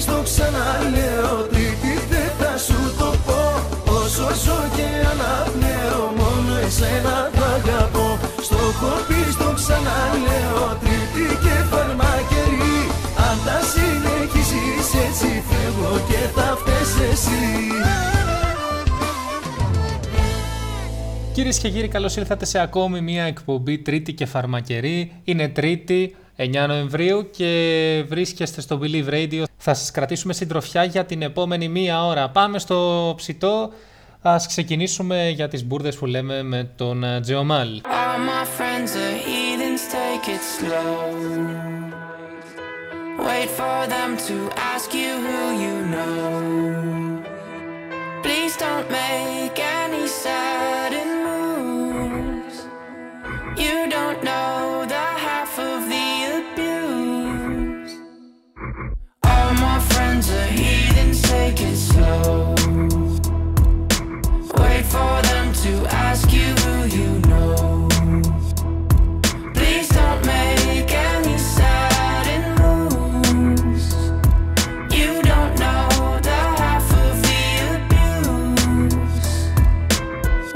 πεις το ξαναλέω Τρίτη δεν θα σου το πω. Όσο ζω και αναπνέω Μόνο εσένα θα αγαπώ. Στο έχω πεις το ξαναλέω Τρίτη και φαρμακερή. Αν τα συνεχίσεις έτσι φεύγω και θα φταίς εσύ. Κυρίες και κύριοι, καλώς ήρθατε σε ακόμη μία εκπομπή Τρίτη και Φαρμακερή. Είναι Τρίτη, 9 Νοεμβρίου και βρίσκεστε στο Believe Radio. Θα σας κρατήσουμε συντροφιά για την επόμενη μία ώρα. Πάμε στο ψητό. Ας ξεκινήσουμε για τις μπουρδες που λέμε με τον Τζεομάλ. Wait for them to ask you who you know. Please don't make any sudden moves. You don't know take it slow. Wait for them to ask you who you know. Please don't make any sudden moves. You don't know the half of the abuse.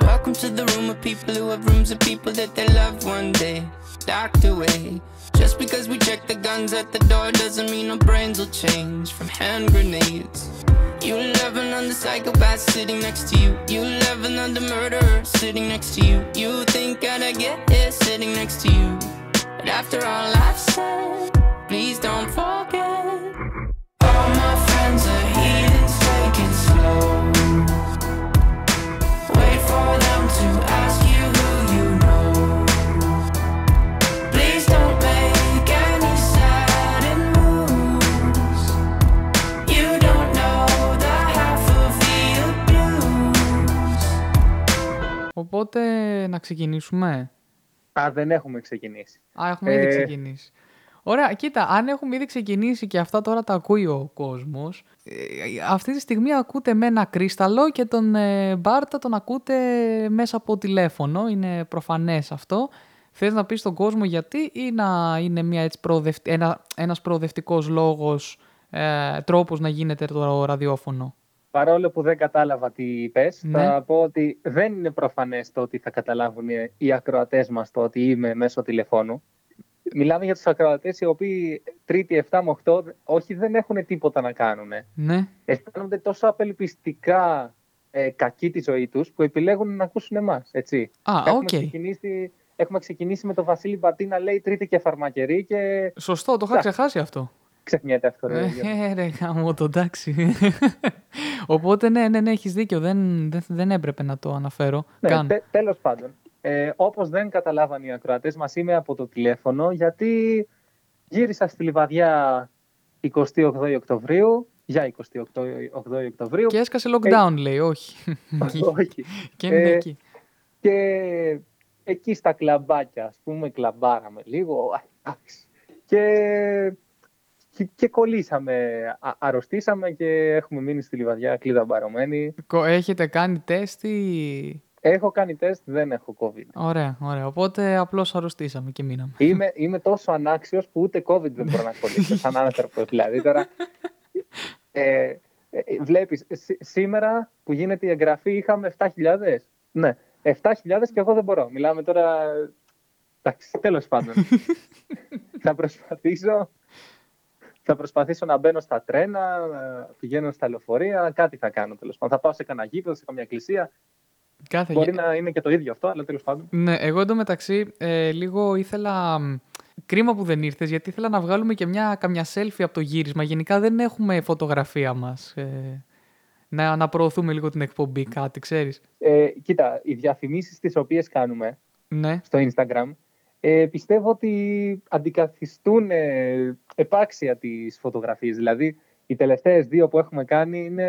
Welcome to the room of people who have rooms of people that they loved one day locked away. Just because we check the guns at the door doesn't mean our brains will change from hand grenades. You love another psychopath sitting next to you. You love another murderer sitting next to you. You think I'd get here sitting next to you. But after all I've said, please don't forget. All my friends are heathens, take it slow. Wait for them to ask ξεκινήσουμε; Α, δεν έχουμε ξεκινήσει. Α, έχουμε ήδη Ε. ξεκινήσει. Ωραία, κοίτα, αν έχουμε ήδη ξεκινήσει και αυτά τώρα τα ακούει ο κόσμος, ε, αυτή τη στιγμή ακούτε με ένα κρίσταλο και τον ε, Μπάρτα τον ακούτε μέσα από τηλέφωνο, είναι προφανές αυτό. Θες να πεις στον κόσμο γιατί ή να είναι μια έτσι προοδευτη... ένα, ένας προοδευτικός λόγος, ε, τρόπος να γίνεται το ραδιόφωνο; Παρόλο που δεν κατάλαβα τι είπες, Ναι. θα πω ότι δεν είναι προφανές το ότι θα καταλάβουν οι- οι ακροατές μας το ότι είμαι μέσω τηλεφώνου. Μιλάμε για τους ακροατές οι οποίοι τρίτη, 7 με 8, όχι δεν έχουν τίποτα να κάνουν. Ναι, Αισθάνονται τόσο απελπιστικά ε, κακοί τη ζωή τους που επιλέγουν να ακούσουν εμάς, έτσι. Α, έχουμε, οκ. ξεκινήσει, έχουμε ξεκινήσει με τον Βασίλη Μπατή να λέει τρίτη και φαρμακερή και σωστό, το είχα Εντάξει. ξεχάσει αυτό. Ξεχνιέται αυτό. ρε, Γιώργο. Ε, ρε γαμώτο εντάξει. Οπότε ναι, ναι, ναι, έχεις δίκιο. Δεν, δεν, δεν έπρεπε να το αναφέρω Ναι, καν. τε, τέλος πάντων. Ε, όπως δεν καταλάβαν οι ακροατές μας, είμαι από το τηλέφωνο γιατί γύρισα στη Λιβαδιά 28 Οκτωβρίου, για 28 Οκτωβρίου Και έσκασε lockdown, λέει, όχι. όχι. και είναι Ε, εκεί. και εκεί στα κλαμπάκια, ας πούμε, κλαμπάραμε λίγο, α, εντάξει. και, και, και κολλήσαμε, α, αρρωστήσαμε και έχουμε μείνει στη Λιβαδιά κλείδα μπαρωμένη. Κο- Έχετε κάνει τεστ ή... Έχω κάνει τεστ, δεν έχω COVID. Ωραία, ωραία. Οπότε απλώς αρρωστήσαμε και μείναμε. Είμαι, είμαι τόσο ανάξιος που ούτε COVID δεν μπορώ να κολλήσω. Σαν άνθρωπος δηλαδή. Τώρα, ε, ε, βλέπεις, σή- σήμερα που γίνεται η εγγραφή είχαμε 7.000. Ναι, 7.000 και εγώ δεν μπορώ. Μιλάμε τώρα. Εντάξει, τέλος πάντων. θα προσπαθήσω. Θα προσπαθήσω να μπαίνω στα τρένα, να πηγαίνω στα λεωφορεία, κάτι θα κάνω τέλος πάντων. Θα πάω σε κανένα γήπεδο, σε καμιά εκκλησία. Κάθε Μπορεί γε- να είναι και το ίδιο αυτό, αλλά τέλος πάντων. Ναι, εγώ εντωμεταξύ ε, λίγο ήθελα... μ, Κρίμα που δεν ήρθες, γιατί ήθελα να βγάλουμε και μια, καμιά selfie από το γύρισμα. Γενικά δεν έχουμε φωτογραφία μας. Ε, να, να προωθούμε λίγο την εκπομπή, κάτι, ξέρεις. Ε, κοίτα, οι διαφημίσεις τις οποίες κάνουμε Ναι, στο Instagram ε, πιστεύω ότι αντικαθιστούν ε, επάξια τις φωτογραφίες. Δηλαδή, οι τελευταίες δύο που έχουμε κάνει είναι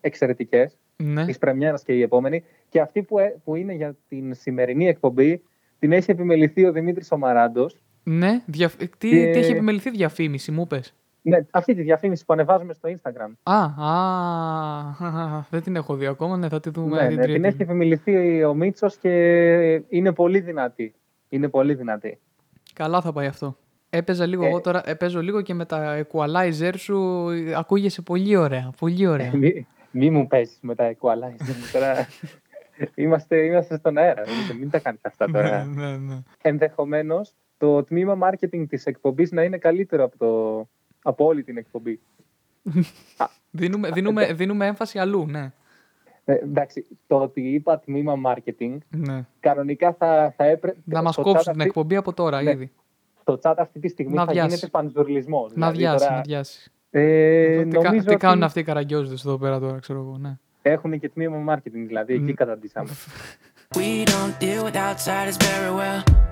εξαιρετικές, ναι. της πρεμιέρας και η επόμενη. Και αυτή που, ε- που είναι για την σημερινή εκπομπή την έχει επιμεληθεί ο Δημήτρης Ομαράντος. Ναι, διαφ... τι, Και- τι έχει επιμεληθεί διαφήμιση, μου πες. Ναι, αυτή τη διαφήμιση που ανεβάζουμε στο Instagram. Α, α, δεν την έχω δει ακόμα, ναι, θα τη δούμε Ναι, την ναι, την τρίτη. έχει επιμεληθεί ο Μίτσος και είναι πολύ δυνατή. Είναι πολύ δυνατή. Καλά θα πάει αυτό. Έπαιζα λίγο Ε. εγώ τώρα, ε, παίζω λίγο και με τα equalizer σου, ε, ακούγεσαι πολύ ωραία, πολύ ωραία. Μη, μη μου πέσει με τα equalizer. τώρα είμαστε, είμαστε στον αέρα. Μην, μην τα κάνεις αυτά ναι, τώρα. ναι, ναι. Ενδεχομένως το τμήμα marketing της εκπομπής να είναι καλύτερο από, το, από όλη την εκπομπή. Δίνουμε, δίνουμε, δίνουμε έμφαση αλλού, ναι. Ε, εντάξει, το ότι είπα τμήμα marketing, ναι. κανονικά θα, θα έπρεπε. Να μας το κόψουν chat την αυτή- εκπομπή από τώρα Ναι. ήδη. Το chat αυτή τη στιγμή Να θα βιάσει. γίνεται πανζουρλισμός. Να βιάσει, να βιάσει. Ε, τι κα- νομίζω τι κάνουν ότι αυτοί οι καραγκιόζητες εδώ πέρα τώρα, ξέρω εγώ, ναι. έχουν και τμήμα marketing, δηλαδή εκεί Μ. καταντήσαμε. We don't deal with outsiders very well.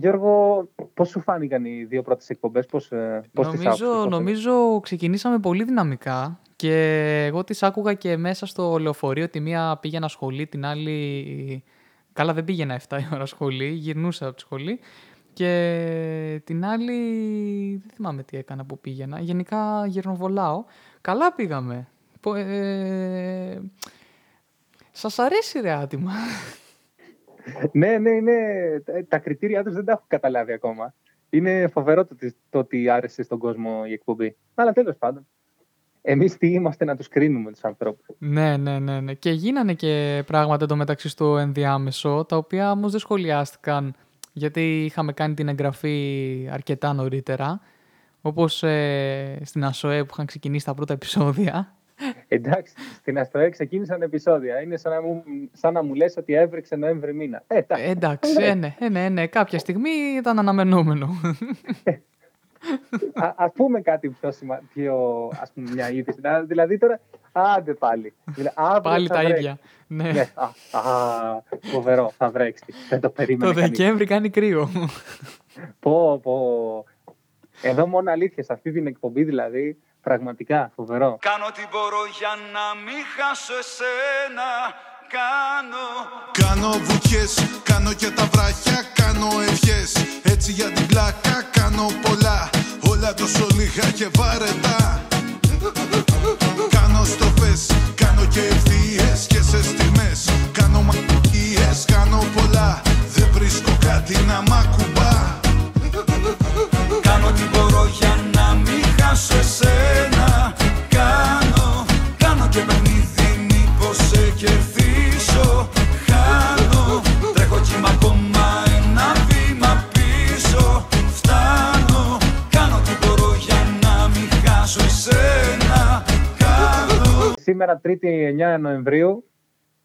Γιώργο, πώς σου φάνηκαν οι δύο πρώτες εκπομπές, πώς, ε, πώς τις άκουσες, Νομίζω, πώς- νομίζω ξεκινήσαμε πολύ δυναμικά και εγώ τις άκουγα και μέσα στο λεωφορείο. Τη μία πήγαινα σχολή, την άλλη... Καλά δεν πήγαινα 7 η ώρα σχολή, γυρνούσα από τη σχολή. Και την άλλη δεν θυμάμαι τι έκανα που πήγαινα. Γενικά γυρνοβολάω. Καλά πήγαμε. Πο- Ε, σας αρέσει ρε άτιμα; Ναι, ναι, ναι. Τα- Τα κριτήριά τους δεν τα έχω καταλάβει ακόμα. Είναι φοβερό το, ότι- το ότι άρεσε στον κόσμο η εκπομπή. Αλλά τέλος πάντων. Εμείς τι είμαστε να τους κρίνουμε τους ανθρώπους. Ναι, ναι, ναι, ναι. Και γίνανε και πράγματα εντωμεταξύ στο ενδιάμεσο, τα οποία όμως δεν σχολιάστηκαν γιατί είχαμε κάνει την εγγραφή αρκετά νωρίτερα. Όπως στην ΑΣΟΕ που είχαν ξεκινήσει τα πρώτα επεισόδια. Εντάξει, στην Αστροέ ξεκίνησαν επεισόδια. Είναι σαν να μου, σαν να μου λες ότι έβρεξε Νοέμβρη μήνα. Ε, εντάξει. Ε, εντάξει, ε, ναι, ε, ναι, ναι, κάποια στιγμή ήταν αναμενόμενο. Α ας πούμε κάτι πιο, σημα... πιο ας πούμε, μια είδηση. Να- Δηλαδή τώρα, άντε πάλι. Δηλαδή, αύριο Πάλι θα τα βρέξει. ίδια. Ναι. Ναι, α, α, φοβερό, θα βρέξει. Δεν το Το περίμενε κανείς. Δεκέμβρη κάνει κρύο. Πω, πω. Εδώ μόνο αλήθεια, σε αυτή την εκπομπή δηλαδή, πραγματικά φοβερό. Κάνω ό,τι μπορώ για να μην χάσω εσένα. Κάνω. Κάνω βουτιές, κάνω και τα βράχια, κάνω ευχές. Έτσι για την πλάκα κάνω πολλά. Όλα τόσο λίγα και βαρετά. Κάνω στροφές, κάνω και ευθείες και σε στιγμές. Κάνω μαγείες, κάνω πολλά. Δεν βρίσκω κάτι να μ' ακουμπά. Κάνω ό,τι μπορώ για να μην χάσω εσένα Κάνω, κάνω και παιχνίδι μήπως σε κερδίσω. Χάνω, τρέχω κι είμαι ακόμα ένα βήμα πίσω. Φτάνω, κάνω ό,τι μπορώ για να μην χάσω εσένα. Κάνω. Σήμερα 3η 9 Νοεμβρίου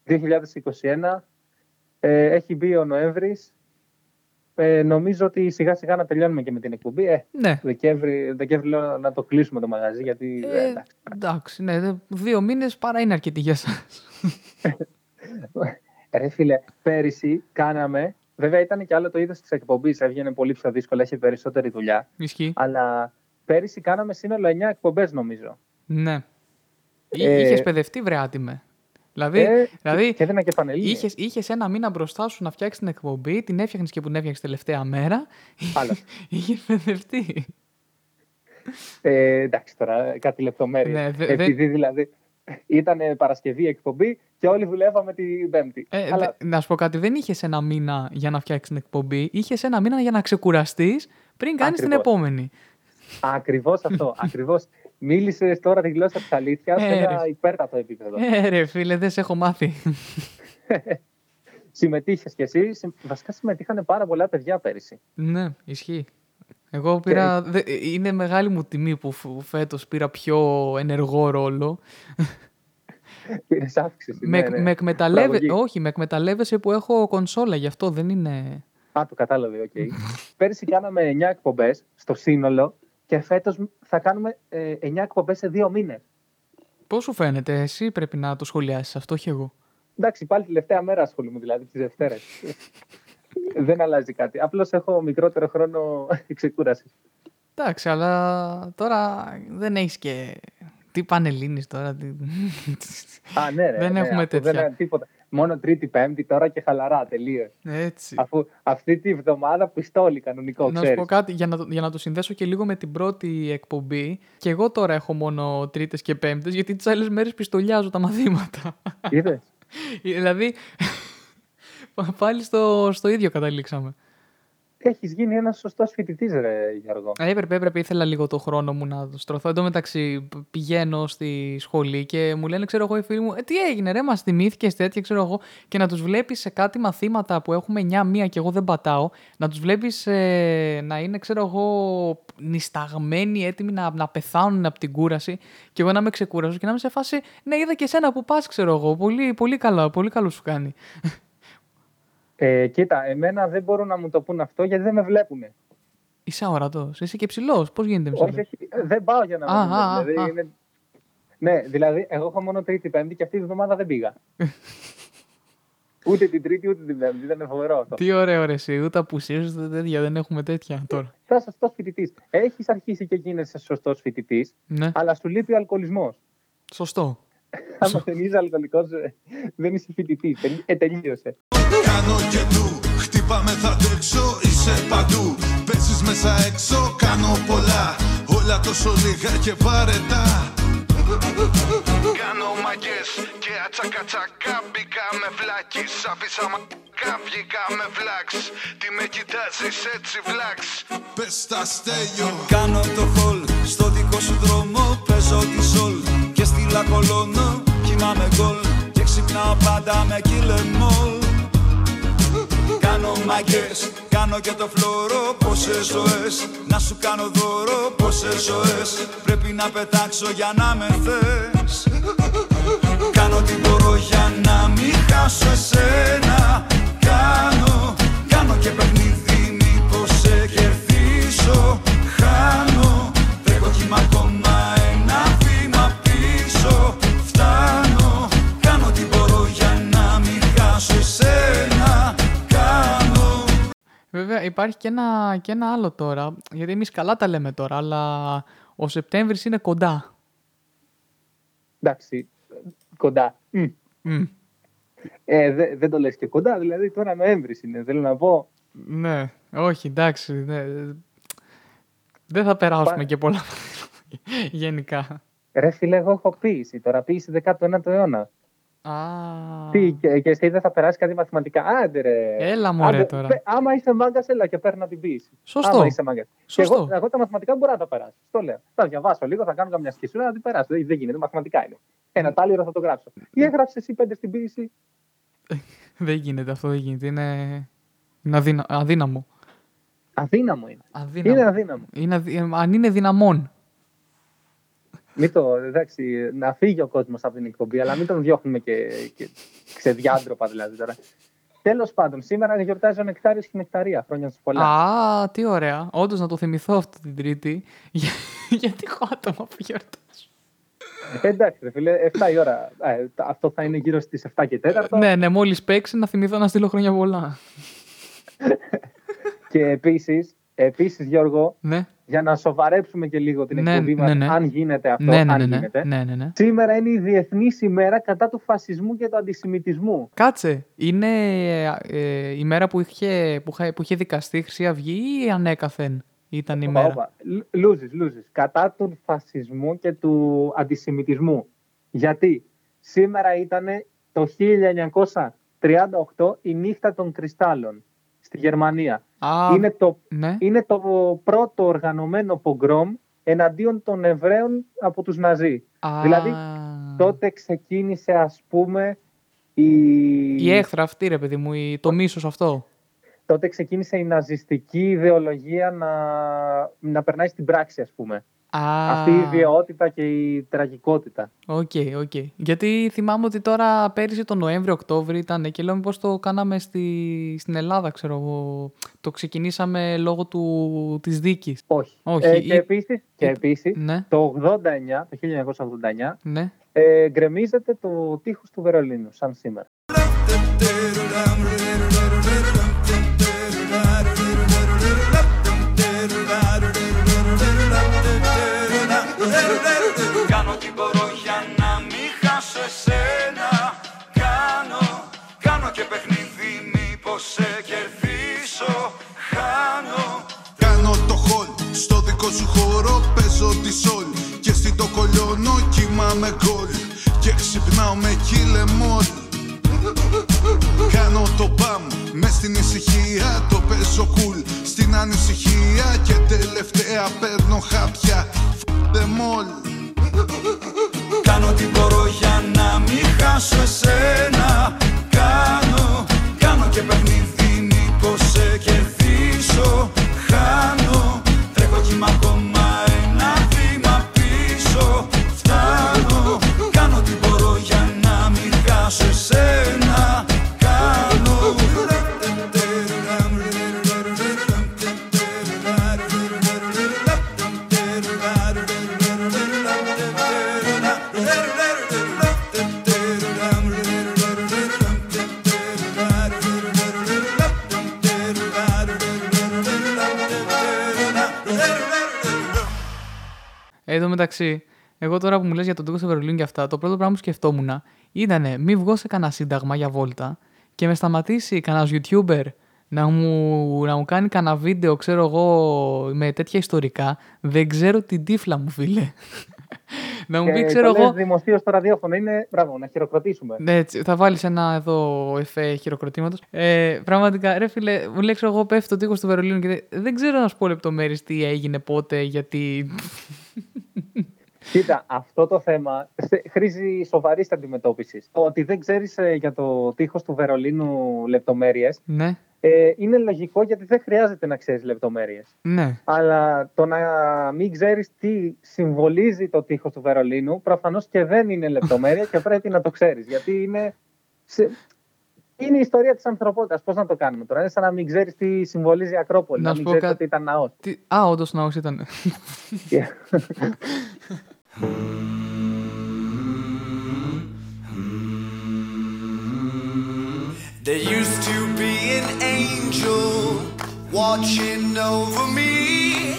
2021 ε, έχει μπει ο Νοέμβρης ε, νομίζω ότι σιγά σιγά να τελειώνουμε και με την εκπομπή. Ε, ναι. Δεκέμβρη, Δεκέμβρη λέω να το κλείσουμε το μαγαζί γιατί ε, Ε, εντάξει. εντάξει, ναι, δε- δύο μήνες παρά είναι αρκετοί για σας. Ρε φίλε, πέρυσι κάναμε, βέβαια ήταν και άλλο το είδος της εκπομπής, έβγαινε πολύ πιο δύσκολα, είχε περισσότερη δουλειά, Ισχύει. αλλά πέρυσι κάναμε σύνολο 9 εκπομπές νομίζω. Ναι. Ε, Είχες παιδευτεί, βρε άτιμε. Δηλαδή, Ε, δηλαδή Και έδινα και πανελλήνιες. είχες, είχες ένα μήνα μπροστά σου να φτιάξεις την εκπομπή, την έφτιαχνες και που την έφτιαξες τελευταία μέρα. Άλλα. Είχε μπερδευτεί. Ε, εντάξει τώρα, κάτι λεπτομέρειες. Ναι, δε- δε- Επειδή δηλαδή ήταν Παρασκευή η εκπομπή και όλοι δουλεύαμε την Πέμπτη. Ε, Αλλά δε- να σου πω κάτι, δεν είχες ένα μήνα για να φτιάξεις την εκπομπή, είχες ένα μήνα για να ξεκουραστείς πριν κάνεις την Ακριβώς. επόμενη. ακριβώς αυτό. ακριβώς. Μίλησες τώρα τη γλώσσα της αλήθειας σε Ε, ένα ρε. υπέρτατο επίπεδο. Ε, ρε φίλε, δεν σε έχω μάθει. Συμμετείχες κι εσύ. συμ- Βασικά συμμετείχαν πάρα πολλά παιδιά πέρυσι. ναι, ισχύει. Εγώ πήρα. δε- είναι μεγάλη μου τιμή που φέτος πήρα πιο ενεργό ρόλο. Πήρες αύξηση. με, ναι, ναι. με εκμεταλλεύε- Μπράβο, Γη. όχι, με εκμεταλλεύεσαι που έχω κονσόλα, γι' αυτό δεν είναι. Α, το κατάλαβε, οκ. Πέρυσι κάναμε 9 εκπομπές στο σύνολο και φέτος θα κάνουμε ε, 9 εκπομπές σε δύο μήνες. Πώς σου φαίνεται, εσύ πρέπει να το σχολιάσεις αυτό, όχι εγώ; Εντάξει, πάλι τελευταία μέρα ασχολούμαι, δηλαδή τις Δευτέρες. Δεν αλλάζει κάτι. Απλώς έχω μικρότερο χρόνο ξεκούρασης. Εντάξει, αλλά τώρα δεν έχεις και. Τι πανελίνη τώρα. Τι... Α, ναι, ρε, Δεν ναι, έχουμε αφού τέτοια. Δεν είναι τίποτα. Μόνο Τρίτη, Πέμπτη τώρα και χαλαρά τελείως. Έτσι. Αφού αυτή τη βδομάδα πιστόλι κανονικό, Να σου ξέρεις. πω κάτι για να, το- για να το συνδέσω και λίγο με την πρώτη εκπομπή. Και εγώ τώρα έχω μόνο τρίτες και πέμπτες, γιατί τις άλλες μέρες πιστολιάζω τα μαθήματα. Είδες; δηλαδή. πάλι στο, στο ίδιο καταλήξαμε. Έχεις γίνει ένας σωστός φοιτητής, ρε Γιώργο. Ε, Έπρεπε, έπρεπε, ήθελα λίγο το χρόνο μου να το στρωθώ. Εν τω μεταξύ π- πηγαίνω στη σχολή και μου λένε, ξέρω εγώ, οι φίλοι μου, ε, τι έγινε, ρε, μας θυμήθηκες τέτοια, ξέρω εγώ. Και να τους βλέπεις σε κάτι μαθήματα που έχουμε 9-1 και εγώ δεν πατάω, να τους βλέπεις να είναι, ξέρω εγώ, νησταγμένοι, έτοιμοι να, να πεθάνουν από την κούραση. Και εγώ να είμαι ξεκούραστο και να είμαι σε φάση, ναι, είδα και εσένα που πας, ξέρω εγώ. Πολύ, πολύ καλά, πολύ καλός σου κάνει. Ε, κοίτα, εμένα δεν μπορούν να μου το πούν αυτό γιατί δεν με βλέπουν. Είσαι αορατό, είσαι και ψηλός. Πώς γίνεται με Όχι, όχι, ε, δεν πάω για να Α, με α, δουν, δηλαδή α. είναι- Ναι, δηλαδή εγώ έχω μόνο Τρίτη, Πέμπτη και αυτή τη βδομάδα δεν πήγα. ούτε την Τρίτη ούτε την Πέμπτη, ήταν φοβερό αυτό. Τι ωραίο ρε εσύ, ούτε απουσίες, ούτε τέτοια, δεν έχουμε τέτοια τώρα. Θα σωστός φοιτητής. Έχεις αρχίσει και γίνεσαι σωστός φοιτητής, Ναι, αλλά σου λείπει ο αλκοολισμός. σωστό. Αν δεν είσαι αλκοολικός, δεν είσαι φοιτητής. Ε, τελείωσε. Κάνω και του, χτύπαμε θα αντέξω, είσαι παντού. Παίζεις μέσα έξω, κάνω πολλά. Όλα τόσο λίγα και βαρετά. Κάνω μαγιές και ατσακατσακά Μπήκα με βλάκης, άφησα μακά Βγήκα με βλάξ, τι με κοιτάζεις έτσι βλάξ. Πες τα στέλιο. Κάνω το χολ στο δικό σου δρόμο Παίζω τη σολ και στη λακολώνω Κοιμάμαι γκολ και ξυπνάω πάντα με κυλεμόλ Κάνω μαγκές, κάνω και το φλόρο Πόσες ζωές, να σου κάνω δώρο Πόσες ζωές, πρέπει να πετάξω για να με θες Κάνω τι μπορώ για να μην χάσω εσένα υπάρχει και ένα, και ένα άλλο τώρα, γιατί εμείς καλά τα λέμε τώρα, αλλά ο Σεπτέμβρης είναι κοντά. Εντάξει, κοντά. Μμ. Μμ. Ε, δε- δεν το λες και κοντά, δηλαδή τώρα Νοέμβρης είναι, θέλω να πω. Ναι, όχι, εντάξει. ναι. Δεν θα περάσουμε Πα- και πολλά γενικά. Ρε φίλε, εγώ έχω ποίηση, τώρα ποίηση 19ο αιώνα. Α, Τι, και, και εσύ δεν θα περάσει κάτι μαθηματικά. Άντε ρε. Έλα, μωρέ, Άντε, τώρα. πε- άμα είσαι μάγκας, έλα και παίρνα την ποίηση. Σωστό. Άμα είσαι μάγκας. Και Σωστό. εγώ, εγώ τα μαθηματικά μπορώ να τα περάσω. Το λέω. Θα διαβάσω λίγο, θα κάνω καμιά σκησούρα να την περάσω. Δεν, δεν γίνεται, μαθηματικά είναι. Ένα τάλιρο θα το γράψω. Ή έγραψες εσύ πέντε στην ποίηση. δεν γίνεται αυτό, δεν γίνεται. Είναι, είναι αδύνα... αδύναμο. Αδύναμο είναι. αδύναμο. Είναι αδύναμο. Είναι αδυ- ε, Αν είναι δυναμόν. Μην το, εντάξει, να φύγει ο κόσμος από την εκπομπή, αλλά μην τον διώχνουμε και, και ξεδιάντροπα δηλαδή τώρα. Τέλος πάντων, σήμερα γιορτάζει ο Νεκτάριος και η Νεκταρία. Χρόνια σου πολλά. Α, τι ωραία. Όντως να το θυμηθώ αυτή την Τρίτη. Για- Γιατί έχω άτομα που γιορτάζουν. Ε, εντάξει, ρε φίλε, 7 η ώρα. Ε, αυτό θα είναι γύρω στις 7 και 4. ναι, ναι, μόλις παίξει να θυμηθώ να στείλω χρόνια πολλά. Και επίσης, επίσης, Γιώργο, Ναι. Για να σοβαρέψουμε και λίγο την Ναι, εκπομπή μας, ναι, ναι. αν γίνεται αυτό, ναι, ναι, αν ναι, ναι, γίνεται. ναι, ναι, ναι. Σήμερα είναι η Διεθνή ημέρα κατά του φασισμού και του αντισημιτισμού. Κάτσε, είναι ε, η μέρα που είχε, που, είχα- που είχε δικαστεί η Χρυσή Αυγή ή ανέκαθεν ήταν η Όπα, μέρα; όπα. Λ- Λούζεις, λούζεις. Κατά του φασισμού και του αντισημιτισμού. Γιατί σήμερα ήταν το 1938 η νύχτα των κρυστάλλων στη Γερμανία. Α, είναι, το, ναι. είναι το πρώτο οργανωμένο πογκρόμ εναντίον των Εβραίων από τους Ναζί. Α, δηλαδή, Τότε ξεκίνησε ας πούμε η... Η έχθρα αυτή, ρε παιδί μου, η- το μίσος αυτό. τότε ξεκίνησε η ναζιστική ιδεολογία να, να περνάει στην πράξη ας πούμε. Α, Αυτή η βιαιότητα και η τραγικότητα. OK, OK. Γιατί θυμάμαι ότι τώρα πέρυσι τον Νοέμβριο-Οκτώβριο ήταν και λέω μήπως το κάναμε στη, στην Ελλάδα, ξέρω εγώ. Το ξεκινήσαμε λόγω του, της δίκης. Όχι. Όχι, Ε, ή- και επίσης, και ή- επίσης Ναι, το 89, το 1989, ναι. ε, γκρεμίζεται το τείχος του Βερολίνου, σαν σήμερα. Δικό σου χώρο παίζω τη σολ Και στην το κολλιώνω κοιμάμαι γκολ. Και ξυπνάω με κιλεμόλ Κάνω το μπαμ μες στην ησυχία Το παίζω κουλ στην ανησυχία Και τελευταία παίρνω χάπια. Φ***δε μόλ. Κάνω τι μπορώ για να μην χάσω εσένα. Κάνω, κάνω και παιχνίδι μεταξύ, εγώ τώρα που μου λες για τον τείχο του Βερολίνου και αυτά, το πρώτο πράγμα που σκεφτόμουν ήταν μη βγω σε κανένα σύνταγμα για βόλτα και με σταματήσει κανένας YouTuber να μου, να μου κάνει κανένα βίντεο, ξέρω εγώ, με τέτοια ιστορικά. Δεν ξέρω την τύφλα μου, φίλε. να μου πει, ξέρω εγώ. δημοσίως στο ραδιόφωνο είναι, μπράβο, να χειροκροτήσουμε. Ναι, έτσι, θα βάλεις ένα εδώ εφέ χειροκροτήματος. Ε, πραγματικά, ρε φίλε, μου λέει, ξέρω εγώ, πέφτει το τείχο του Βερολίνου και δεν, δεν ξέρω να σου πω λεπτομέρειες τι έγινε, πότε, γιατί. Κοίτα, αυτό το θέμα θε- χρήζει σοβαρής αντιμετώπισης. Το ότι δεν ξέρεις για το τείχος του Βερολίνου λεπτομέρειες ναι, ε, είναι λογικό γιατί δεν χρειάζεται να ξέρεις λεπτομέρειες. ναι. Αλλά το να μην ξέρεις τι συμβολίζει το τείχος του Βερολίνου προφανώς και δεν είναι λεπτομέρεια και πρέπει να το ξέρεις. Γιατί είναι. σε- Είναι η ιστορία της ανθρωπότητας. Πώς να το κάνουμε τώρα; Είναι σαν να μην ξέρεις τι συμβολίζει η Ακρόπολη. Να Να, σου μην πω ξέρεις κάτι. ότι ήταν ναός. Τι... Α, όντως ναός ήταν. There used to be an angel watching over me.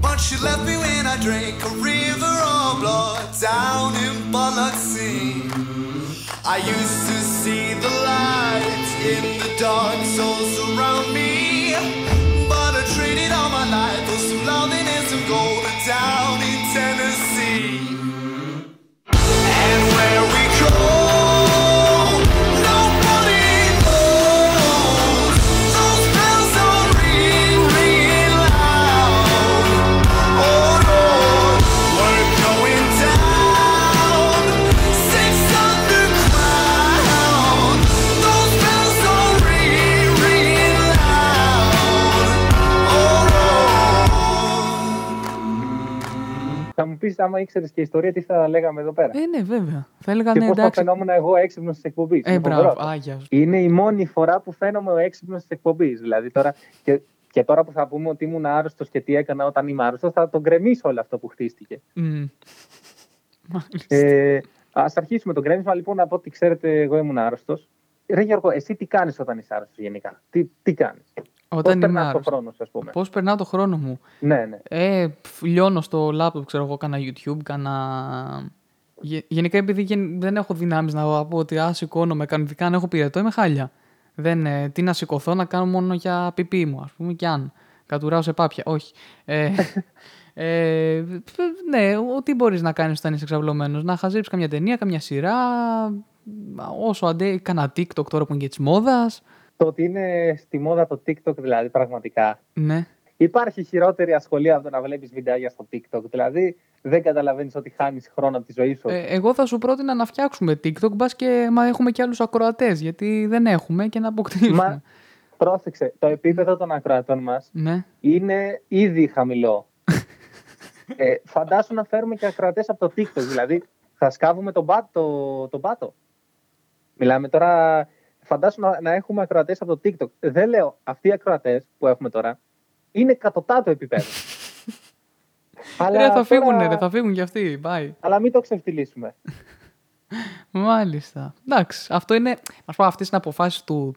But she left me when I drank a river of blood down in Biloxi. I used to see the light in the dark souls around me. But I traded all my life for some Lord. Θα μου πει, άμα ήξερες και ιστορία, τι θα λέγαμε εδώ πέρα. ε, ναι, βέβαια. Θα έλεγα και ναι, πώς θα εντάξει. φαινόμουν εγώ έξυπνος της εκπομπής. Ε, μπράβο. Άγια. σου. Είναι η μόνη φορά που φαίνομαι ο έξυπνος της εκπομπής. Δηλαδή τώρα. Και, και τώρα που θα πούμε ότι ήμουν άρρωστος και τι έκανα όταν είμαι άρρωστος, θα τον γκρεμίσω όλο αυτό που χτίστηκε. Μμ. Μάλιστα. Ε, Α αρχίσουμε το γκρέμισμα. Λοιπόν, να πω ότι ξέρετε, εγώ ήμουν άρρωστος. Ρε Γιώργο, εσύ τι κάνεις όταν είσαι άρρωστος γενικά; Τι, τι κάνεις; Όταν Πώς είμαι περνάς το άρρωστος. χρόνος σου, ας πούμε. Πώς περνάω το χρόνο μου. Ναι, ναι. Ε, πφ, λιώνω στο λάπτοπ, ξέρω εγώ, κάνα YouTube, κάνα... Γε- Γενικά επειδή γεν- δεν έχω δυνάμεις να πω ότι α, σηκώνομαι κανονικά, αν έχω πυρετό, είμαι χάλια. Δεν, ε, τι να σηκωθώ να κάνω μόνο για πιπί μου, ας πούμε, και αν. Κατουράω σε πάπια, όχι. Ε, ε, π, ναι, ο- τι μπορείς να κάνεις όταν είσαι εξαυλωμένος. Να χαζέψεις καμιά ταινία, καμιά σειρά, όσο αντέ, κάνα TikTok τώρα που είναι και της μόδας. Το ότι είναι στη μόδα το TikTok, δηλαδή, πραγματικά. Ναι. Υπάρχει χειρότερη ασχολία από το να βλέπεις βιντεάκια στο TikTok. Δηλαδή, δεν καταλαβαίνεις ότι χάνεις χρόνο από τη ζωή σου. Ε, εγώ θα σου πρότεινα να φτιάξουμε TikTok, μπας και μα έχουμε και άλλους ακροατές, γιατί δεν έχουμε και να αποκτήσουμε. Μα πρόσεξε, το επίπεδο των ακροατών μας Ναι. είναι ήδη χαμηλό. ε, φαντάσου να φέρουμε και ακροατές από το TikTok. Δηλαδή, θα σκάβουμε τον πάτο. Το, τον πάτο. Μιλάμε τώρα. Φαντάσου να, να έχουμε ακροατές από το TikTok. Δεν λέω αυτοί οι ακροατές που έχουμε τώρα είναι κατωτάτο επίπεδο. ρε, θα τώρα- φύγουν, ρε, θα φύγουν κι αυτοί. Bye. Αλλά μην το ξεφτυλίσουμε. Μάλιστα. Εντάξει, αυτό είναι, ας πω, αυτές είναι αποφάσεις του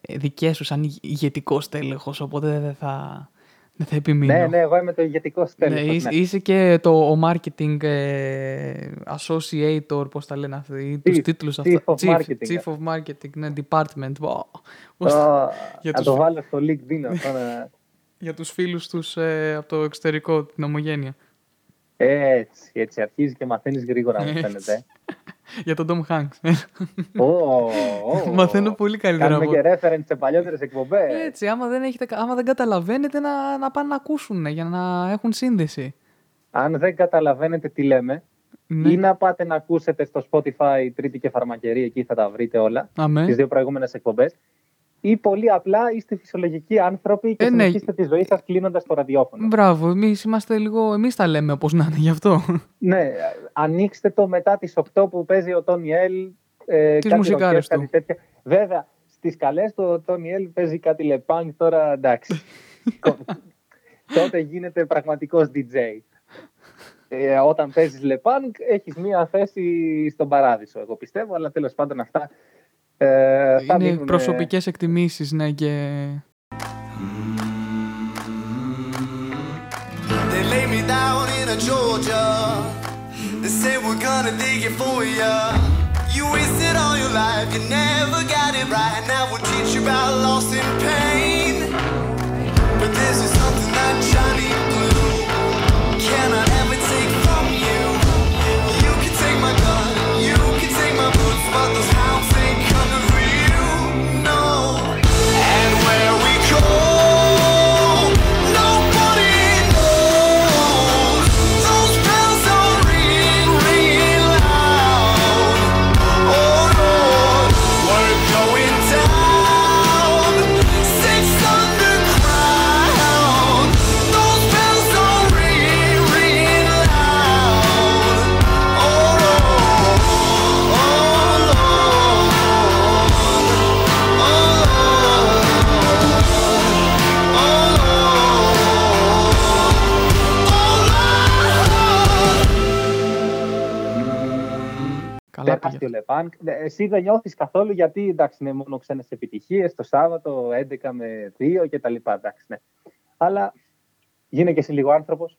ε, δικές σου σαν ηγ- ηγετικός τέλεχος, οπότε δεν θα, δεν θα επιμείνω. Ναι, ναι, εγώ είμαι το ηγετικό Ναι, στέλεχος. είσαι, ναι. είσαι και το ο marketing ε, associator, πώς τα λένε αυτοί, τους Chief- τίτλους chief αυτά. of marketing. Chief of marketing, ναι, department. Wow. Ω, Για Θα τους το φι- βάλω στο LinkedIn αυτό να... Για τους φίλους τους ε, από το εξωτερικό, την ομογένεια. Έτσι, έτσι. Αρχίζει και μαθαίνεις γρήγορα, μου Έτσι. φαίνεται. Για τον Tom Hanks. Ω, ω. Μαθαίνω πολύ καλύτερα Κάνουμε από και reference σε παλιότερες εκπομπές. Έτσι, άμα δεν, έχετε, άμα δεν καταλαβαίνετε να, να πάνε να ακούσουν για να έχουν σύνδεση. Αν δεν καταλαβαίνετε τι λέμε, Ναι. ή να πάτε να ακούσετε στο Spotify Τρίτη και Φαρμακερή, εκεί θα τα βρείτε όλα, Αμέ. τις δύο προηγούμενες εκπομπές. Ή πολύ απλά είστε φυσιολογικοί άνθρωποι και Ε, ναι. συνεχίστε τη ζωή σας κλείνοντας το ραδιόφωνο. Μπράβο, εμείς είμαστε λίγο. Εμείς τα λέμε όπως να είναι γι' αυτό. Ναι, ανοίξτε το μετά τις 8 που παίζει ο Τόνι Ελ. Ε, Τις κάτι μουσικάρες ροκές, του. κάτι τέτοια. Βέβαια, στις καλές του ο Τόνι Ελ παίζει κάτι λεπάνγκ τώρα εντάξει. Κο- Τότε γίνεται πραγματικός DJ. Ε, όταν παίζεις λεπάνγκ, έχεις μία θέση στον παράδεισο, εγώ πιστεύω, αλλά τέλος πάντων αυτά. Ε, θα είναι μείνουν, ε, προσωπικέ εκτιμήσει, ναι, και. They lay me down in a Georgia. They say we're gonna dig it for ya. You wasted all your life, you never got it right. Now we'll teach you about loss and pain. But this is something that Johnny πήγε. Τεράστιο λεπάνγκ. Ε, Εσύ δεν νιώθεις καθόλου γιατί εντάξει, είναι μόνο ξένες επιτυχίες το Σάββατο 11 με 2 κτλ. Εντάξει, ναι. Αλλά γίνε και εσύ λίγο άνθρωπος.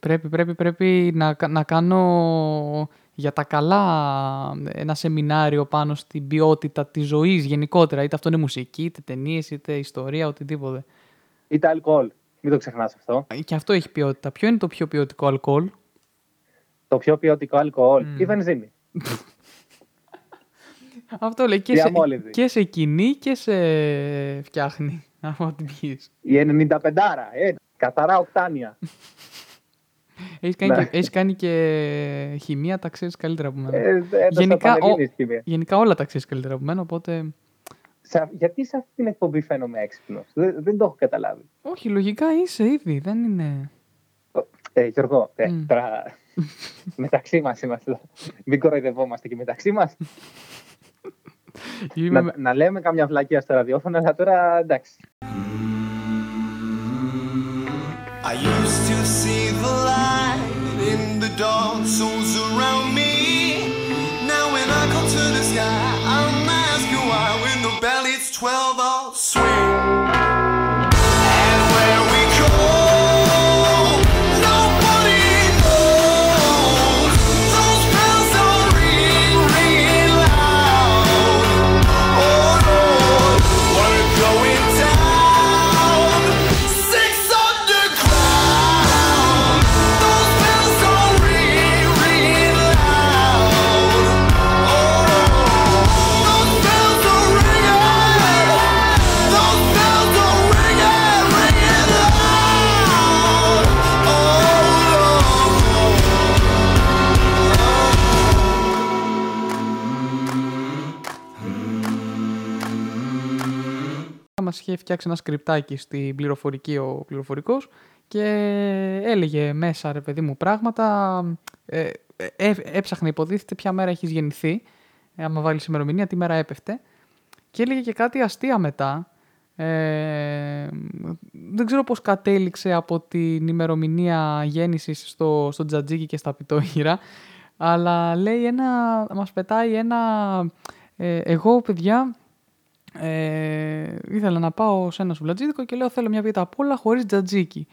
Πρέπει, πρέπει, πρέπει να, κα- να κάνω για τα καλά ένα σεμινάριο πάνω στην ποιότητα της ζωής γενικότερα. Είτε αυτό είναι μουσική, είτε ταινίες, είτε ιστορία, οτιδήποτε. Είτε αλκοόλ. Μην το ξεχνάς αυτό. Και αυτό έχει ποιότητα. Ποιο είναι το πιο ποιοτικό αλκοόλ; Το πιο ποιοτικό αλκοόλ. Μμ. Η βενζίνη. Αυτό λέει και σε, Διαμόλυβδη. και σε κινεί και σε φτιάχνει. Από την πιείς. Η 95 ε, καθαρά οκτάνια. Έχεις κάνει, Ναι. και, έχεις κάνει και χημεία, τα ξέρεις καλύτερα από μένα. Ε, έδωσα Γενικά, πανελλήνιες ο- χημεία. Γενικά όλα τα ξέρεις καλύτερα από μένα, οπότε... Σε- γιατί σε αυτή την εκπομπή φαίνομαι έξυπνος; Δεν, δεν το έχω καταλάβει. Όχι, λογικά είσαι ήδη, δεν είναι... Ε, Γιώργο, ε, Μμ. τώρα μεταξύ μας είμαστε. Μην κοροϊδευόμαστε και μεταξύ μας. Είμαι... να, να λέμε καμιά βλακία στο ραδιόφωνο, αλλά τώρα εντάξει. I used to see the light in the dark souls around me. Now when I come to the sky, I'm asking why. When the bell hits 12, είχε φτιάξει ένα σκριπτάκι στην πληροφορική ο πληροφορικός και έλεγε μέσα, ρε παιδί μου, πράγματα. Ε, ε, έψαχνε, υποτίθεται, ποια μέρα έχεις γεννηθεί. Ε, άμα βάλεις ημερομηνία, τι μέρα έπεφτε. Και έλεγε και κάτι αστεία μετά. Ε, δεν ξέρω πώς κατέληξε από την ημερομηνία γέννησης στο, στο τζατζίκι και στα πιτόγυρα αλλά λέει ένα, μας πετάει ένα ε, εγώ παιδιά ε, ήθελα να πάω σε ένα σουβλατζίδικο και λέω θέλω μια πίτα απ' όλα χωρίς τζατζίκι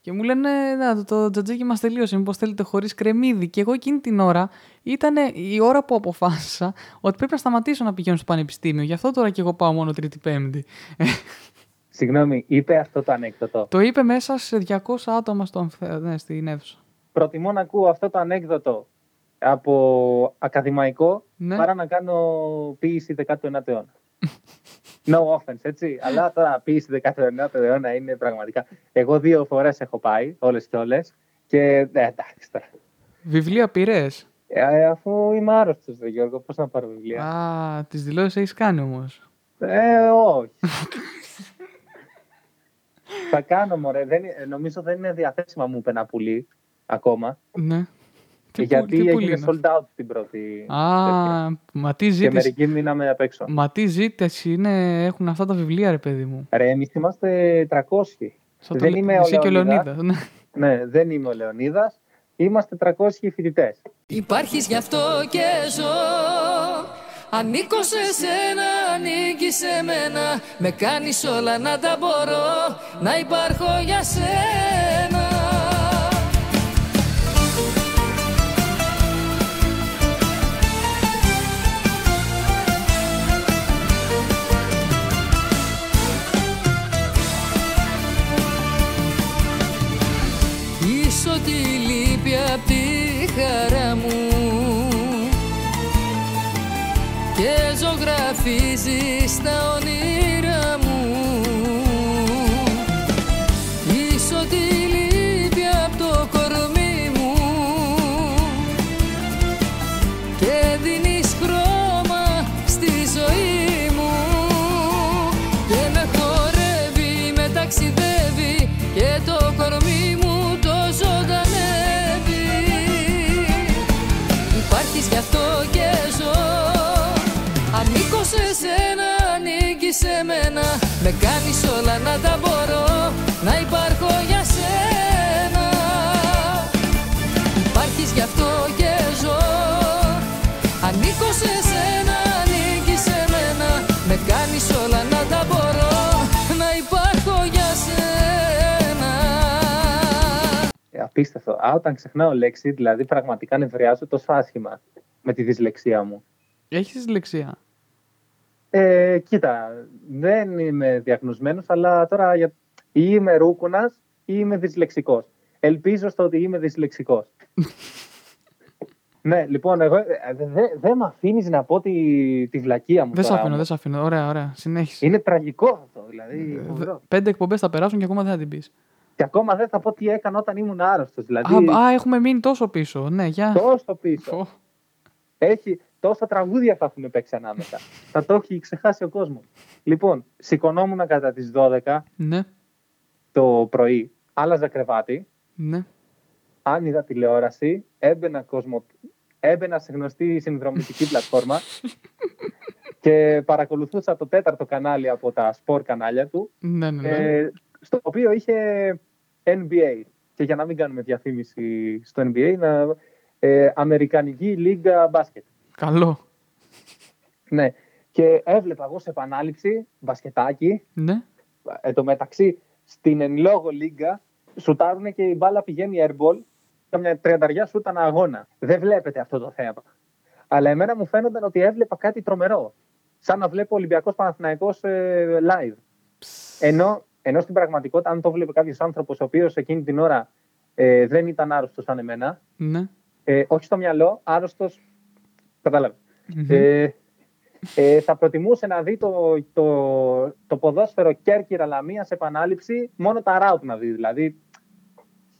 και μου λένε, να, το, το τζατζίκι μας τελείωσε, μήπως θέλετε χωρίς κρεμμύδι. Και εγώ εκείνη την ώρα ήταν η ώρα που αποφάσισα ότι πρέπει να σταματήσω να πηγαίνω στο πανεπιστήμιο. Γι' αυτό τώρα και εγώ πάω μόνο τρίτη-πέμπτη. Συγγνώμη, είπε αυτό το ανέκδοτο. το είπε μέσα σε 200 άτομα στο, αμφε- ναι, στην αίθουσα. Προτιμώ να ακούω αυτό το ανέκδοτο από ακαδημαϊκό Ναι. παρά να κάνω ποίηση 19ου αιώνα. No offense, έτσι. Αλλά τώρα ποίηση 19ου αιώνα είναι πραγματικά. Εγώ δύο φορές έχω πάει, όλες και όλες. Και ναι, εντάξει τώρα. Βιβλία πήρες; Ε, αφού είμαι άρρωστος, δε Γιώργο, πώς να πάρω βιβλία; Α, τις δηλώσεις έχεις κάνει όμως. Ε, όχι. Θα κάνω, μωρέ. Δεν, είναι- νομίζω δεν είναι διαθέσιμα μου είπε ένα πουλί ακόμα. Ναι. Τι γιατί πουλί- τι πουλί έγινε είναι sold out την πρώτη. Α, τέτοια. μα τι Και ζήτηση. μερικοί μείναμε απ' έξω. Μα τι ζήτηση είναι, έχουν αυτά τα βιβλία, ρε παιδί μου. Ρε, εμείς είμαστε 300. Σαν Δεν το είμαι Λε- ο εσύ και ο Λεωνίδας. Λεωνίδας, Ναι. Ναι, δεν είμαι ο Λεωνίδας. Είμαστε 300 φοιτητές. Υπάρχεις γι' αυτό και ζω Ανήκω σε σένα, ανήκει σε μένα Με κάνεις όλα να τα μπορώ Να υπάρχω για σένα τη λύπη απ' τη χαρά μου. Και ζωγραφίζεις τα όνειρά σε σένα, ανήκει σε μένα Με κάνεις όλα να τα μπορώ Να υπάρχω για σένα Υπάρχεις γι' αυτό και ζω Ανήκω σε σένα, ανήκει σε μένα Με κάνεις όλα να τα μπορώ Να υπάρχω για σένα Ε, απίστευτο. Α, όταν ξεχνάω λέξη, δηλαδή πραγματικά νευριάζω τόσο άσχημα με τη δυσλεξία μου. Έχεις δυσλεξία. Ε, κοίτα, δεν είμαι διαγνωσμένος, αλλά τώρα για... ή είμαι ρούκουνας ή είμαι δυσλεξικός. Ελπίζω στο ότι είμαι δυσλεξικός. ναι, λοιπόν, εγώ δεν δε, δεν με αφήνεις να πω τη, τη βλακεία μου. Δεν σε τώρα, αφήνω, δεν όμως. σε αφήνω. Ωραία, ωραία. Συνέχισε. Είναι τραγικό αυτό, δηλαδή. Δε- φοβερό. Πέντε εκπομπές θα περάσουν και ακόμα δεν θα την πεις. Και ακόμα δεν θα πω τι έκανα όταν ήμουν άρρωστος. Δηλαδή, Α, α, έχουμε μείνει τόσο πίσω. Ναι, γεια. τόσο πίσω. Φω. Έχει τόσα τραγούδια θα έχουν παίξει ανάμεσα. θα το έχει ξεχάσει ο κόσμος. Λοιπόν, σηκωνόμουν κατά τις 12 Ναι, το πρωί, άλλαζα κρεβάτι, ναι. άνοιγα τηλεόραση, έμπαινα, κόσμο... έμπαινα σε γνωστή συνδρομητική πλατφόρμα και παρακολουθούσα το τέταρτο κανάλι από τα σπορ κανάλια του, Ναι, ναι, ναι. ε, στο οποίο είχε NBA. Και για να μην κάνουμε διαφήμιση στο NBA, να, ε, Αμερικανική Λίγκα Μπάσκετ. Καλό. Ναι. Και έβλεπα εγώ σε επανάληψη μπασκετάκι. Ναι. Εν τω μεταξύ, στην εν λόγω λίγκα σουτάρουν και η μπάλα πηγαίνει airball. Καμιά τριανταριά σου ήταν αγώνα. Δεν βλέπετε αυτό το θέμα. Αλλά εμένα μου φαίνονταν ότι έβλεπα κάτι τρομερό. Σαν να βλέπω Ολυμπιακός Παναθηναϊκός ε, live. Ενώ, ενώ στην πραγματικότητα, αν το βλέπει κάποιος άνθρωπος ο οποίος εκείνη την ώρα ε, δεν ήταν άρρωστος σαν εμένα, Ναι. ε, όχι στο μυαλό, άρρωστος. Κατάλαβες. Μμμ. Ε, ε, θα προτιμούσε να δει το, το, το ποδόσφαιρο Κέρκυρα Λαμίας σε επανάληψη, μόνο τα ράουτ να δει. Δηλαδή,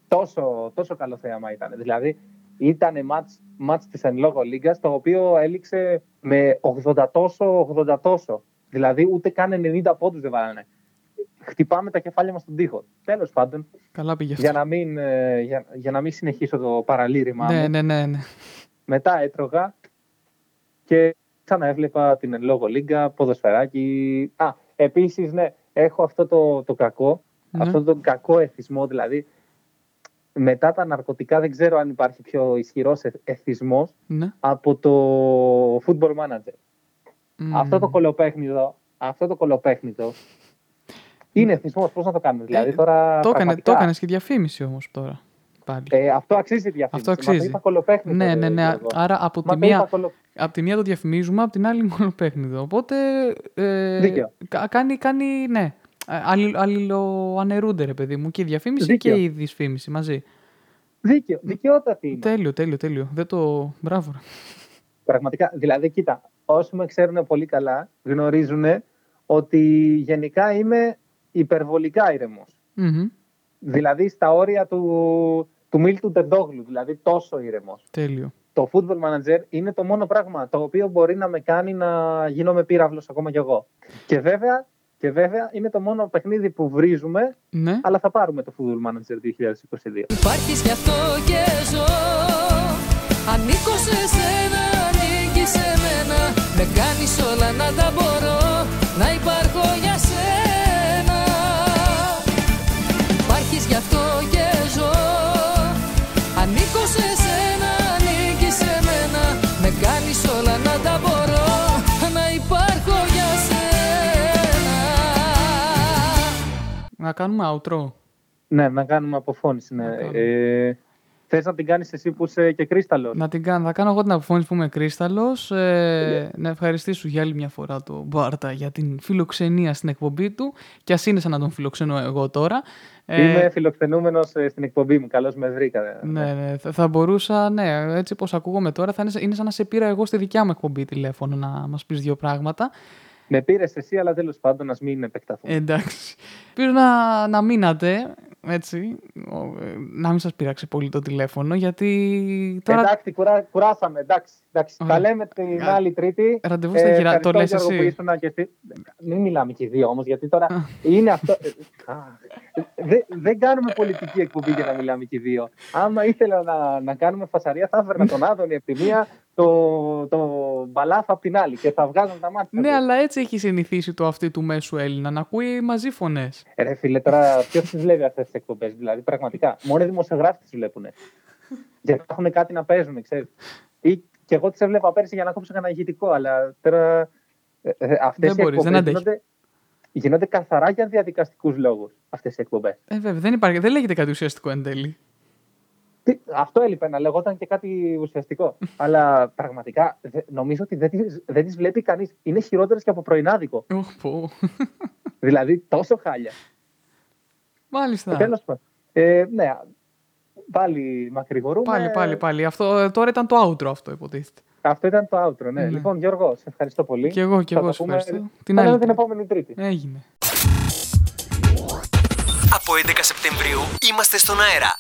τόσο, τόσο καλό θέαμα ήταν. Δηλαδή, ήταν μάτς, μάτς της εν λόγω λίγας, το οποίο έληξε με 80 τόσο, 80 τόσο. Δηλαδή, ούτε καν 90 πόντους δεν βάλανε. χτυπάμε τα κεφάλια μας στον τοίχο. Τέλος πάντων, Καλά πήγε αυτό. για να, μην, ε, για, για να μην συνεχίσω το παραλήρημά Ναι, μου, ναι, ναι, ναι. μετά έτρωγα και ξαναέβλεπα την εν λόγω λίγκα, ποδοσφαιράκι. Α, επίσης, ναι, έχω αυτό το, το κακό, Ναι. αυτό τον κακό εθισμό, δηλαδή μετά τα ναρκωτικά δεν ξέρω αν υπάρχει πιο ισχυρός εθ- εθισμός ναι. από το football manager. Μμ. Αυτό το κολοπέχνιδο, αυτό το κολοπέχνιδο είναι εθισμός, πώς να το κάνουμε, δηλαδή Ε, τώρα Το έκανε πραγματικά, το έκανες και διαφήμιση όμως τώρα. Πάλι. ε, αυτό αξίζει διαφήμιση. Αυτό Μα το αξίζει. είπα κολοπέχνιδο, ναι, ρε, ναι, ναι. Γιώργο. Άρα από Μα τη, το είπα μία, κολο- από τη μία το διαφημίζουμε, από την άλλη είναι κολοπέχνιδο. Οπότε. Ε, Δίκαιο. κα- κάνει, κάνει, ναι. Αλληλο, αλληλοαναιρούνται, ρε παιδί μου. Και η διαφήμιση Δίκαιο. και η δυσφήμιση μαζί. Δίκαιο, δικαιότατη είναι. Τέλειο, τέλειο, τέλειο. Δεν το. Μπράβο. ρε. Πραγματικά. Δηλαδή, κοίτα, όσοι με ξέρουν πολύ καλά γνωρίζουν ότι γενικά είμαι υπερβολικά ήρεμος. Μμμ. Δηλαδή, στα όρια του, του Μίλτου Τεντόγλου, δηλαδή τόσο ήρεμος. Τέλειο. Το football manager είναι το μόνο πράγμα το οποίο μπορεί να με κάνει να γίνομαι πύραυλος ακόμα κι εγώ. Και βέβαια, και βέβαια είναι το μόνο παιχνίδι που βρίζουμε, Ναι. αλλά θα πάρουμε το football manager 2022. Υπάρχεις γι' αυτό και ζω Ανήκω σε σένα, ανήκεις σε μένα Με κάνεις όλα να τα μπορώ Να υπάρχω Να κάνουμε outro. Ναι, να κάνουμε αποφώνηση. Ναι. Να κάνουμε. Ε, θες να την κάνεις εσύ που είσαι και κρίσταλος; Να την κάνω. Θα κάνω εγώ την αποφώνηση που είμαι κρίσταλος. Ε, να ευχαριστήσω για άλλη μια φορά τον Μπάρτα για την φιλοξενία στην εκπομπή του. Και ας είναι σαν να τον φιλοξενώ εγώ τώρα. Ε, Είμαι φιλοξενούμενος ε, στην εκπομπή μου. Καλώς με βρήκατε. Ναι, ναι, θα, θα μπορούσα, ναι, έτσι πως ακούγομαι τώρα, θα είναι, είναι σαν να σε πήρα εγώ στη δικιά μου εκπομπή τηλέφωνο να μας πεις δύο πράγματα. Με πήρες εσύ, αλλά τέλος πάντων ας μην επεκταθούμε. Ε, εντάξει. Ελπίζω να, να μείνατε, έτσι, ο, ε, να μην σας πειράξει πολύ το τηλέφωνο, γιατί τώρα... Εντάξει, κουρά, κουράσαμε. Εντάξει, εντάξει. Ωραία. Τα λέμε την Α, άλλη Τρίτη. Ε, ραντεβού στα γυρα- το ευχαριστώ, λες Γιώργο, εσύ. που ήσουν και εσύ. Μην μιλάμε και οι δύο όμως, γιατί τώρα είναι αυτό. Α, Δεν δεν κάνουμε πολιτική εκπομπή για να μιλάμε και οι δύο. Άμα ήθελα να, να κάνουμε φασαρία, θα έφερνα τον Άδωνη από τη μία, το, το μπαλάφα από την άλλη και θα βγάζαν τα μάτια. Ναι, τους. αλλά έτσι έχει συνηθίσει το αυτή του μέσου Έλληνα, να ακούει μαζί φωνές. Ε, Ρε φίλε, τώρα ποιος τις βλέπει αυτές τις εκπομπές, δηλαδή πραγματικά. Μόνο οι δημοσιογράφοι τις βλέπουν. Γιατί έχουν κάτι να παίζουν, ξέρεις. Ή και εγώ τις έβλεπα πέρσι για να κόψω κανένα ηχητικό, αλλά τώρα. Αυτές οι Δεν μπορείς, δεν εκπομπές αντέχεις. γίνονται, γίνονται καθαρά για διαδικαστικούς λόγους αυτές οι εκπομπές. Ε, βέβαια, δεν, υπάρχει, δεν λέγεται κάτι ουσιαστικό εν τέλει. Αυτό έλειπε να λεγόταν και κάτι ουσιαστικό. αλλά πραγματικά δε- νομίζω ότι δεν τις, δεν τις βλέπει κανείς. Είναι χειρότερες και από πρωινάδικο. Οχ, πω. δηλαδή τόσο χάλια. Μάλιστα. Τέλος πάντων. Ε, ναι, πάλι μακρηγορούμε. Πάλι, πάλι, πάλι. Αυτό, ε, τώρα ήταν το outro αυτό υποτίθεται. Αυτό ήταν το outro, ναι. Ναι. Λοιπόν, Γιώργο, σε ευχαριστώ πολύ. Και εγώ, και Θα εγώ τα σε πούμε- ευχαριστώ. θα Την τα άλλη λέμε την Τρίτη. επόμενη Τρίτη. Έγινε. Από 11 Σεπτεμβρίου είμαστε στον αέρα.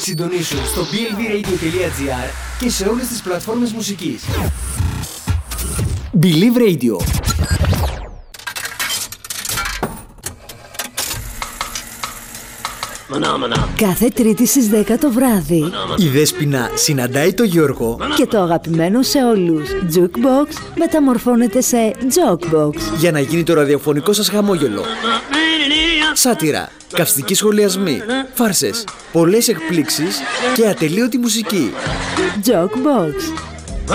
Συντονίσου στο blvradio.gr και σε όλες τις πλατφόρμες μουσικής. Believe Radio. Κάθε Τρίτη στις 10 το βράδυ Η Δέσποινα συναντάει το Γιώργο και το αγαπημένο σε όλους Jukebox μεταμορφώνεται σε Jokebox. για να γίνει το ραδιοφωνικό σας χαμόγελο. Σάτυρα, καυστικοί σχολιασμοί, φάρσες, πολλές εκπλήξεις και ατελείωτη μουσική. Jokebox.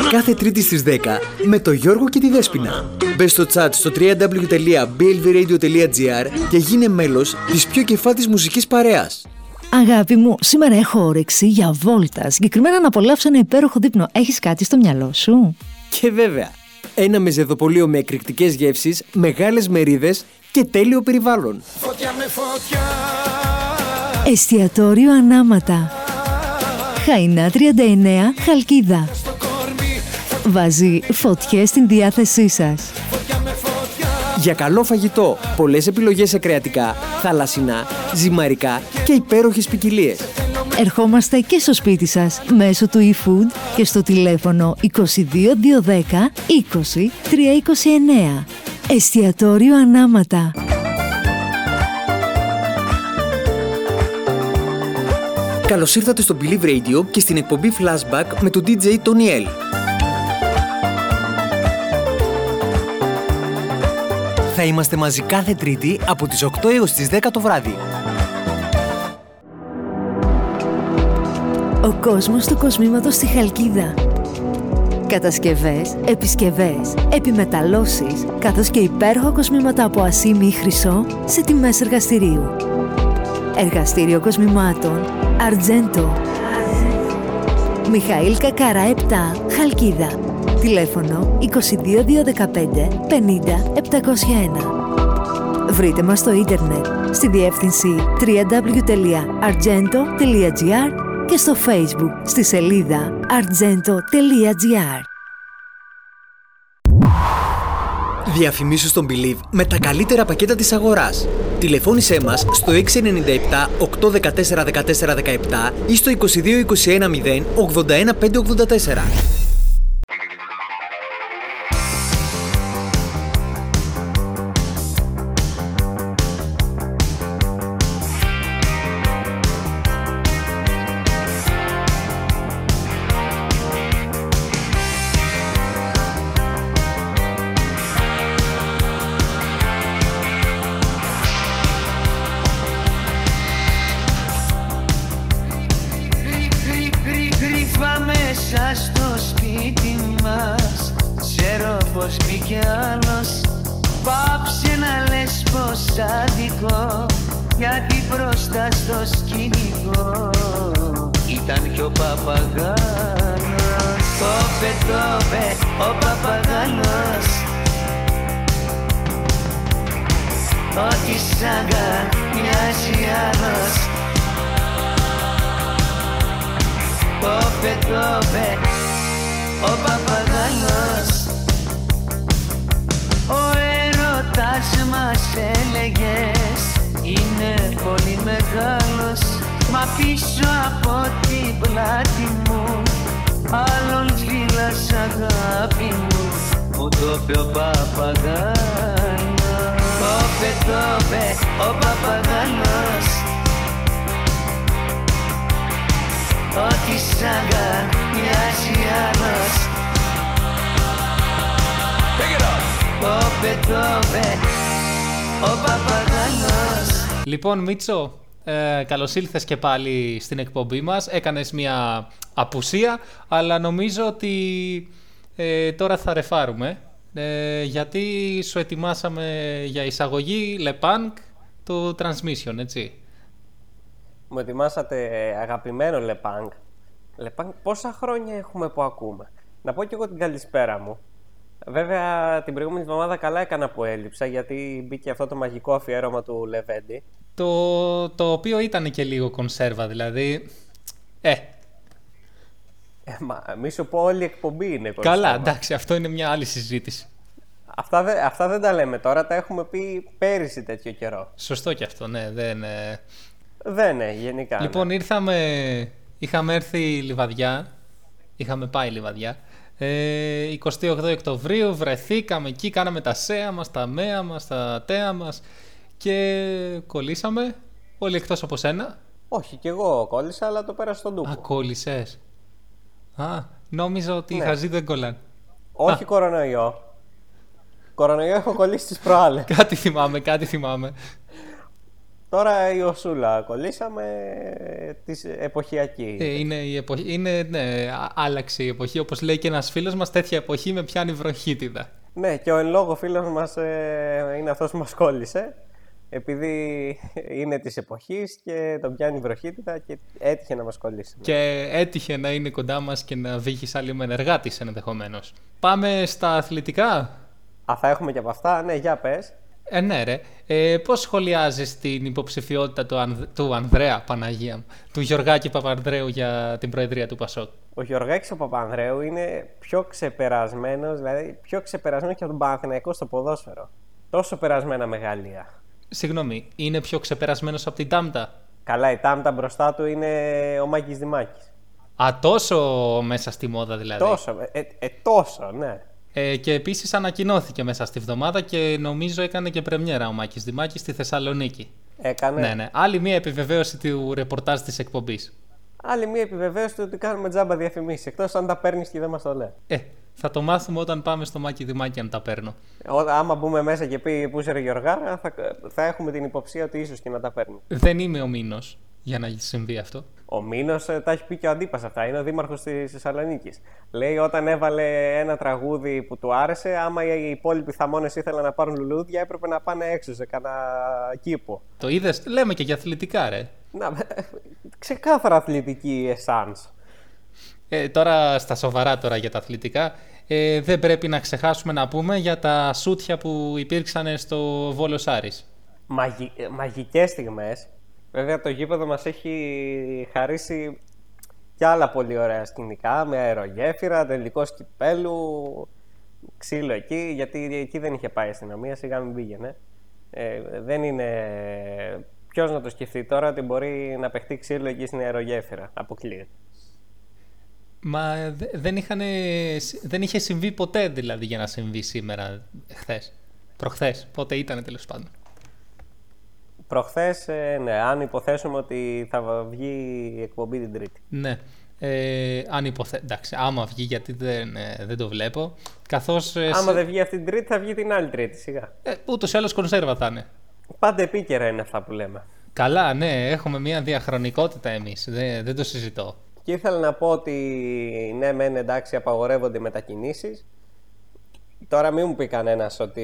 Κάθε Τρίτη στις 10 με το Γιώργο και τη Δέσποινα. Μπες στο chat στο www.blvradio.gr και γίνε μέλος της πιο κεφάτης μουσικής παρέας. Αγάπη μου, σήμερα έχω όρεξη για βόλτα. Συγκεκριμένα να απολαύσω ένα υπέροχο δείπνο. Έχεις κάτι στο μυαλό σου; Και βέβαια, ένα μεζεδοπολείο με εκρηκτικές γεύσεις, μεγάλες μερίδες και τέλειο περιβάλλον. Εστιατόριο Ανάματα. Χαϊνά 39, Χαλκίδα βάζει φωτιές στην διάθεσή σας. Για καλό φαγητό, Πολλές επιλογές σε κρεατικά, θαλασσινά, ζυμαρικά και υπέροχες ποικιλίε. Ερχόμαστε και στο σπίτι σας μέσω του eFood και στο τηλέφωνο 22 210 20 329. Εστιατόριο Ανάματα. Καλώς ήρθατε στο Believe Radio και στην εκπομπή Flashback με τον DJ Tony L. Θα είμαστε μαζί κάθε Τρίτη από τις 8 έως τις 10 το βράδυ. Ο κόσμος του κοσμήματος στη Χαλκίδα. Κατασκευές, επισκευές, επιμεταλλώσεις, καθώς και υπέροχα κοσμήματα από ασήμι ή χρυσό σε τιμές εργαστηρίου. Εργαστήριο κοσμημάτων, Αρτζέντο. Μιχαήλ Κακαρά 7, Χαλκίδα. Τηλέφωνο 22215 50 701. Βρείτε μας στο ίντερνετ στη διεύθυνση www.argento.gr και στο facebook στη σελίδα argento.gr Διαφημίσου στον Believe με τα καλύτερα πακέτα της αγοράς. Τηλεφώνησέ μας στο 697 814 1417 ή στο 2221 0 81 584. Τόπε, τόπε, ο παπαγάλος Ο έρωτας μας έλεγες Είναι πολύ μεγάλος Μα πίσω από την πλάτη μου Άλλον σβήλας αγάπη μου Μου το είπε ο παπαγάλος Τόπε, τόπε, ο παπαγάλος Ότι σ' αγκαλιάζει άλλος Τόπε, τόπε, ο παπαγάλος Λοιπόν, Μίτσο, ε, καλώς ήλθες και πάλι στην εκπομπή μας. Έκανες μια απουσία, αλλά νομίζω ότι ε, τώρα θα ρεφάρουμε. Ε, γιατί σου ετοιμάσαμε για εισαγωγή Lepunk το Transmission, έτσι. Μου ετοιμάσατε αγαπημένο Λεπάνκ. Λεπάνκ, πόσα χρόνια έχουμε που ακούμε; Να πω και εγώ την καλησπέρα μου. Βέβαια, την προηγούμενη εβδομάδα καλά έκανα που έλειψα, γιατί μπήκε αυτό το μαγικό αφιέρωμα του Λεβέντη. Το, το οποίο ήταν και λίγο κονσέρβα, δηλαδή. Ε, Ε, μα, μη σου πω όλη η εκπομπή είναι καλά, κονσέρβα. εντάξει, αυτό είναι μια άλλη συζήτηση. Αυτά, δε- αυτά δεν τα λέμε τώρα, τα έχουμε πει πέρυσι τέτοιο καιρό. Σωστό και αυτό, ναι, δεν. Ε. Δεν είναι, γενικά. Λοιπόν, ναι. ήρθαμε. Είχαμε έρθει λιβαδιά. Είχαμε πάει λιβαδιά. Ε, 28 Οκτωβρίου βρεθήκαμε εκεί, κάναμε τα σέα μας, τα μέα μας, τα τέα μας και κολλήσαμε. Όλοι εκτός από σένα. Όχι, κι εγώ κόλλησα, αλλά το πέρασα στον τούπο. Α, κόλλησες. Α, νόμιζα ότι οι Ναι. χαζοί δεν κολλάνε. Όχι κορονοϊό. Κορονοϊό έχω κολλήσει τις προάλλες. Κάτι θυμάμαι, κάτι θυμάμαι. Τώρα η Οσούλα κολλήσαμε της εποχιακή. Ε, είναι η εποχή, είναι, ναι, α- άλλαξε η εποχή. Όπως λέει και ένας φίλος μας, τέτοια εποχή με πιάνει βροχίτιδα. Ναι, και ο εν λόγω φίλος μας ε, είναι αυτός που μας κόλλησε. Επειδή είναι της εποχής και τον πιάνει βροχίτιδα και έτυχε να μας κολλήσει. Και έτυχε να είναι κοντά μας και να βύχει άλλη με ενεργά της ενδεχομένως. Πάμε στα αθλητικά. Α, θα έχουμε και από αυτά. Ναι, για πες. Ε, ναι, ρε. Ε, Πώς σχολιάζεις την υποψηφιότητα του, Ανδ- του Ανδρέα Παναγία μου, του Γιωργάκη Παπανδρέου για την Προεδρία του Πασόκ; Ο Γιωργάκης ο Παπανδρέου είναι πιο ξεπερασμένος, δηλαδή πιο ξεπερασμένος και από τον Παναθηναϊκό στο ποδόσφαιρο. Τόσο περασμένα μεγαλεία. Συγγνώμη, είναι πιο ξεπερασμένος από την Τάμτα; Καλά, η τάμτα μπροστά του είναι ο Μάκης Δημάκης. Α, τόσο μέσα στη μόδα δηλαδή. Τόσο, ε, ε, τόσο, ναι. Ε, και επίσης ανακοινώθηκε μέσα στη βδομάδα και νομίζω έκανε και πρεμιέρα ο Μάκης Δημάκης στη Θεσσαλονίκη. Έκανε. Ναι, ναι. Άλλη μία επιβεβαίωση του ρεπορτάζ της εκπομπής. Άλλη μία επιβεβαίωση του ότι κάνουμε τζάμπα διαφημίσεις. Εκτός αν τα παίρνεις και δεν μας το λέει. Ε, θα το μάθουμε όταν πάμε στο Μάκη Δημάκη αν τα παίρνω. Ό, άμα μπούμε μέσα και πει πού είσαι ρε Γιωργάρα, θα, θα έχουμε την υποψία ότι ίσως και να τα παίρνει. Δεν είμαι ο Μήνος για να συμβεί αυτό. Ο Μήνος τα έχει πει και ο Αντίπας αυτά. Είναι ο δήμαρχος της Θεσσαλονίκης. Λέει όταν έβαλε ένα τραγούδι που του άρεσε, άμα οι υπόλοιποι θαμώνες ήθελαν να πάρουν λουλούδια, έπρεπε να πάνε έξω σε κανένα κήπο. Το είδες, λέμε και για αθλητικά, ρε. Να, ξεκάθαρα αθλητική εσάνς. Ε, τώρα στα σοβαρά τώρα για τα αθλητικά. Ε, δεν πρέπει να ξεχάσουμε να πούμε για τα σούτια που υπήρξαν στο Βόλος Άρης. Μαγι... ε, Μαγικές στιγμές. Βέβαια το γήπεδο μας έχει χαρίσει και άλλα πολύ ωραία σκηνικά με αερογέφυρα, τελικό κυπέλου, ξύλο εκεί, γιατί εκεί δεν είχε πάει η αστυνομία, σιγά μην πήγαινε. Ε, δεν είναι... Ποιος να το σκεφτεί τώρα ότι μπορεί να παιχτεί ξύλο εκεί στην αερογέφυρα. Αποκλείεται. Μα δε- δεν, είχαν, δεν είχε συμβεί ποτέ δηλαδή για να συμβεί σήμερα, χθες. Προχθές. Πότε ήταν τέλος πάντων. Προχθές, ε, ναι, αν υποθέσουμε ότι θα βγει η εκπομπή την Τρίτη. Ναι. Ε, αν υποθε... Εντάξει, άμα βγει γιατί δεν, ε, δεν το βλέπω. Καθώς ε, Άμα σε- δεν βγει αυτή την Τρίτη, θα βγει την άλλη Τρίτη, σιγά. ε, ούτως ή άλλως κονσέρβα θα είναι. Πάντα επίκαιρα είναι αυτά που λέμε. Καλά, ναι, έχουμε μια διαχρονικότητα εμείς. Δεν, δεν το συζητώ. Και ήθελα να πω ότι ναι, μεν εντάξει, απαγορεύονται οι μετακινήσεις. Τώρα μην μου πει κανένας ότι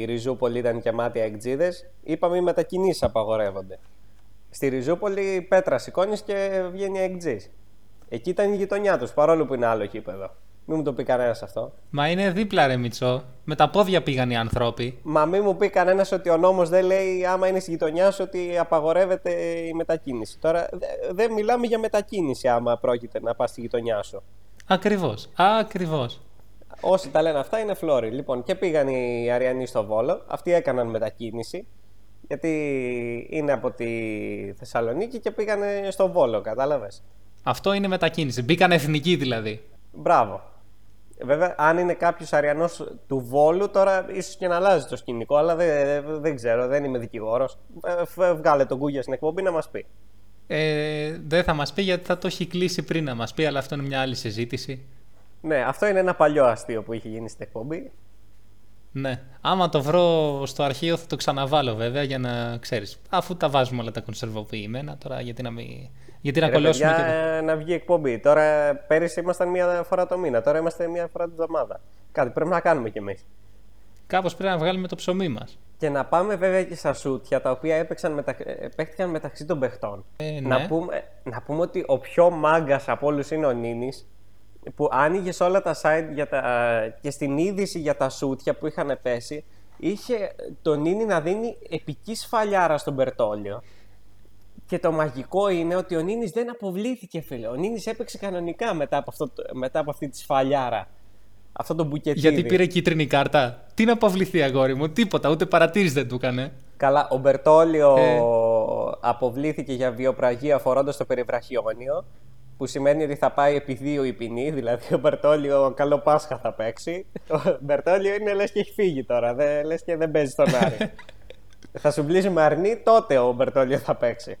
η Ριζούπολη ήταν και μάτια εκτζίδε. Είπαμε οι μετακινήσεις απαγορεύονται. Στη Ριζούπολη πέτρα σηκώνεις και βγαίνει εκτζή. Εκεί ήταν η γειτονιά τους, παρόλο που είναι άλλο κήπεδο. Μην μου το πει κανένας αυτό. Μα είναι δίπλα ρε Μιτσό. Με τα πόδια πήγαν οι άνθρωποι. Μα μην μου πει κανένας ότι ο νόμος δεν λέει άμα είναι στη γειτονιά σου ότι απαγορεύεται η μετακίνηση. Τώρα δε- δεν μιλάμε για μετακίνηση άμα πρόκειται να πας στη γειτονιά σου. Ακριβώς. Ακριβώς. Όσοι τα λένε αυτά είναι φλόροι. Λοιπόν, και πήγαν οι Αριανοί στο Βόλο. Αυτοί έκαναν μετακίνηση. Γιατί είναι από τη Θεσσαλονίκη και πήγανε στο Βόλο, κατάλαβες. Αυτό είναι μετακίνηση. Μπήκαν εθνικοί δηλαδή. Μπράβο. Βέβαια, αν είναι κάποιος Αριανός του Βόλου, τώρα ίσως και να αλλάζει το σκηνικό, αλλά δεν, δεν ξέρω, δεν είμαι δικηγόρος. Βγάλε τον Κούγια στην εκπομπή να μας πει. Ε, δεν θα μας πει γιατί θα το έχει κλείσει πριν να μας πει, αλλά αυτό είναι μια άλλη συζήτηση. Ναι, αυτό είναι ένα παλιό αστείο που είχε γίνει στην εκπομπή. Ναι. Άμα το βρω στο αρχείο θα το ξαναβάλω βέβαια για να ξέρεις. Αφού τα βάζουμε όλα τα κονσερβοποιημένα, τώρα γιατί να, μην... γιατί να Ρε κολλώσουμε παιδιά, και εδώ. να βγει εκπομπή. Τώρα πέρυσι ήμασταν μία φορά το μήνα, τώρα είμαστε μία φορά την εβδομάδα. Κάτι πρέπει να κάνουμε κι εμείς. Κάπως πρέπει να βγάλουμε το ψωμί μας. Και να πάμε βέβαια και στα σούτια τα οποία έπαιξαν μετα... ε, παίχτηκαν μεταξύ των παιχτών. Ε, ναι. να, πούμε, να πούμε ότι ο πιο μάγκας από όλους είναι ο Νίνης που άνοιγες όλα τα site για τα... και στην είδηση για τα σούτια που είχαν πέσει είχε τον Νίνη να δίνει επική σφαλιάρα στον Μπερτόλιο. Και το μαγικό είναι ότι ο Νίνης δεν αποβλήθηκε, φίλε. Ο Νίνης έπαιξε κανονικά μετά από, αυτό, το- μετά από αυτή τη σφαλιάρα. Αυτό το μπουκετίδι. Γιατί πήρε κίτρινη κάρτα; Τι να αποβληθεί, αγόρι μου, τίποτα, ούτε παρατήρηση δεν του έκανε. Καλά, ο Μπερτόλιο Ε. αποβλήθηκε για βιοπραγία φορώντας το περιβραχιόνιο, που σημαίνει ότι θα πάει επί δύο η ποινή, δηλαδή ο Μπερτόλιο καλό Πάσχα θα παίξει. Ο Μπερτόλιο είναι λες και έχει φύγει τώρα, δεν, λες και δεν παίζει στον Άρη. θα σου μπλύσει με αρνή, τότε ο Μπερτόλιο θα παίξει.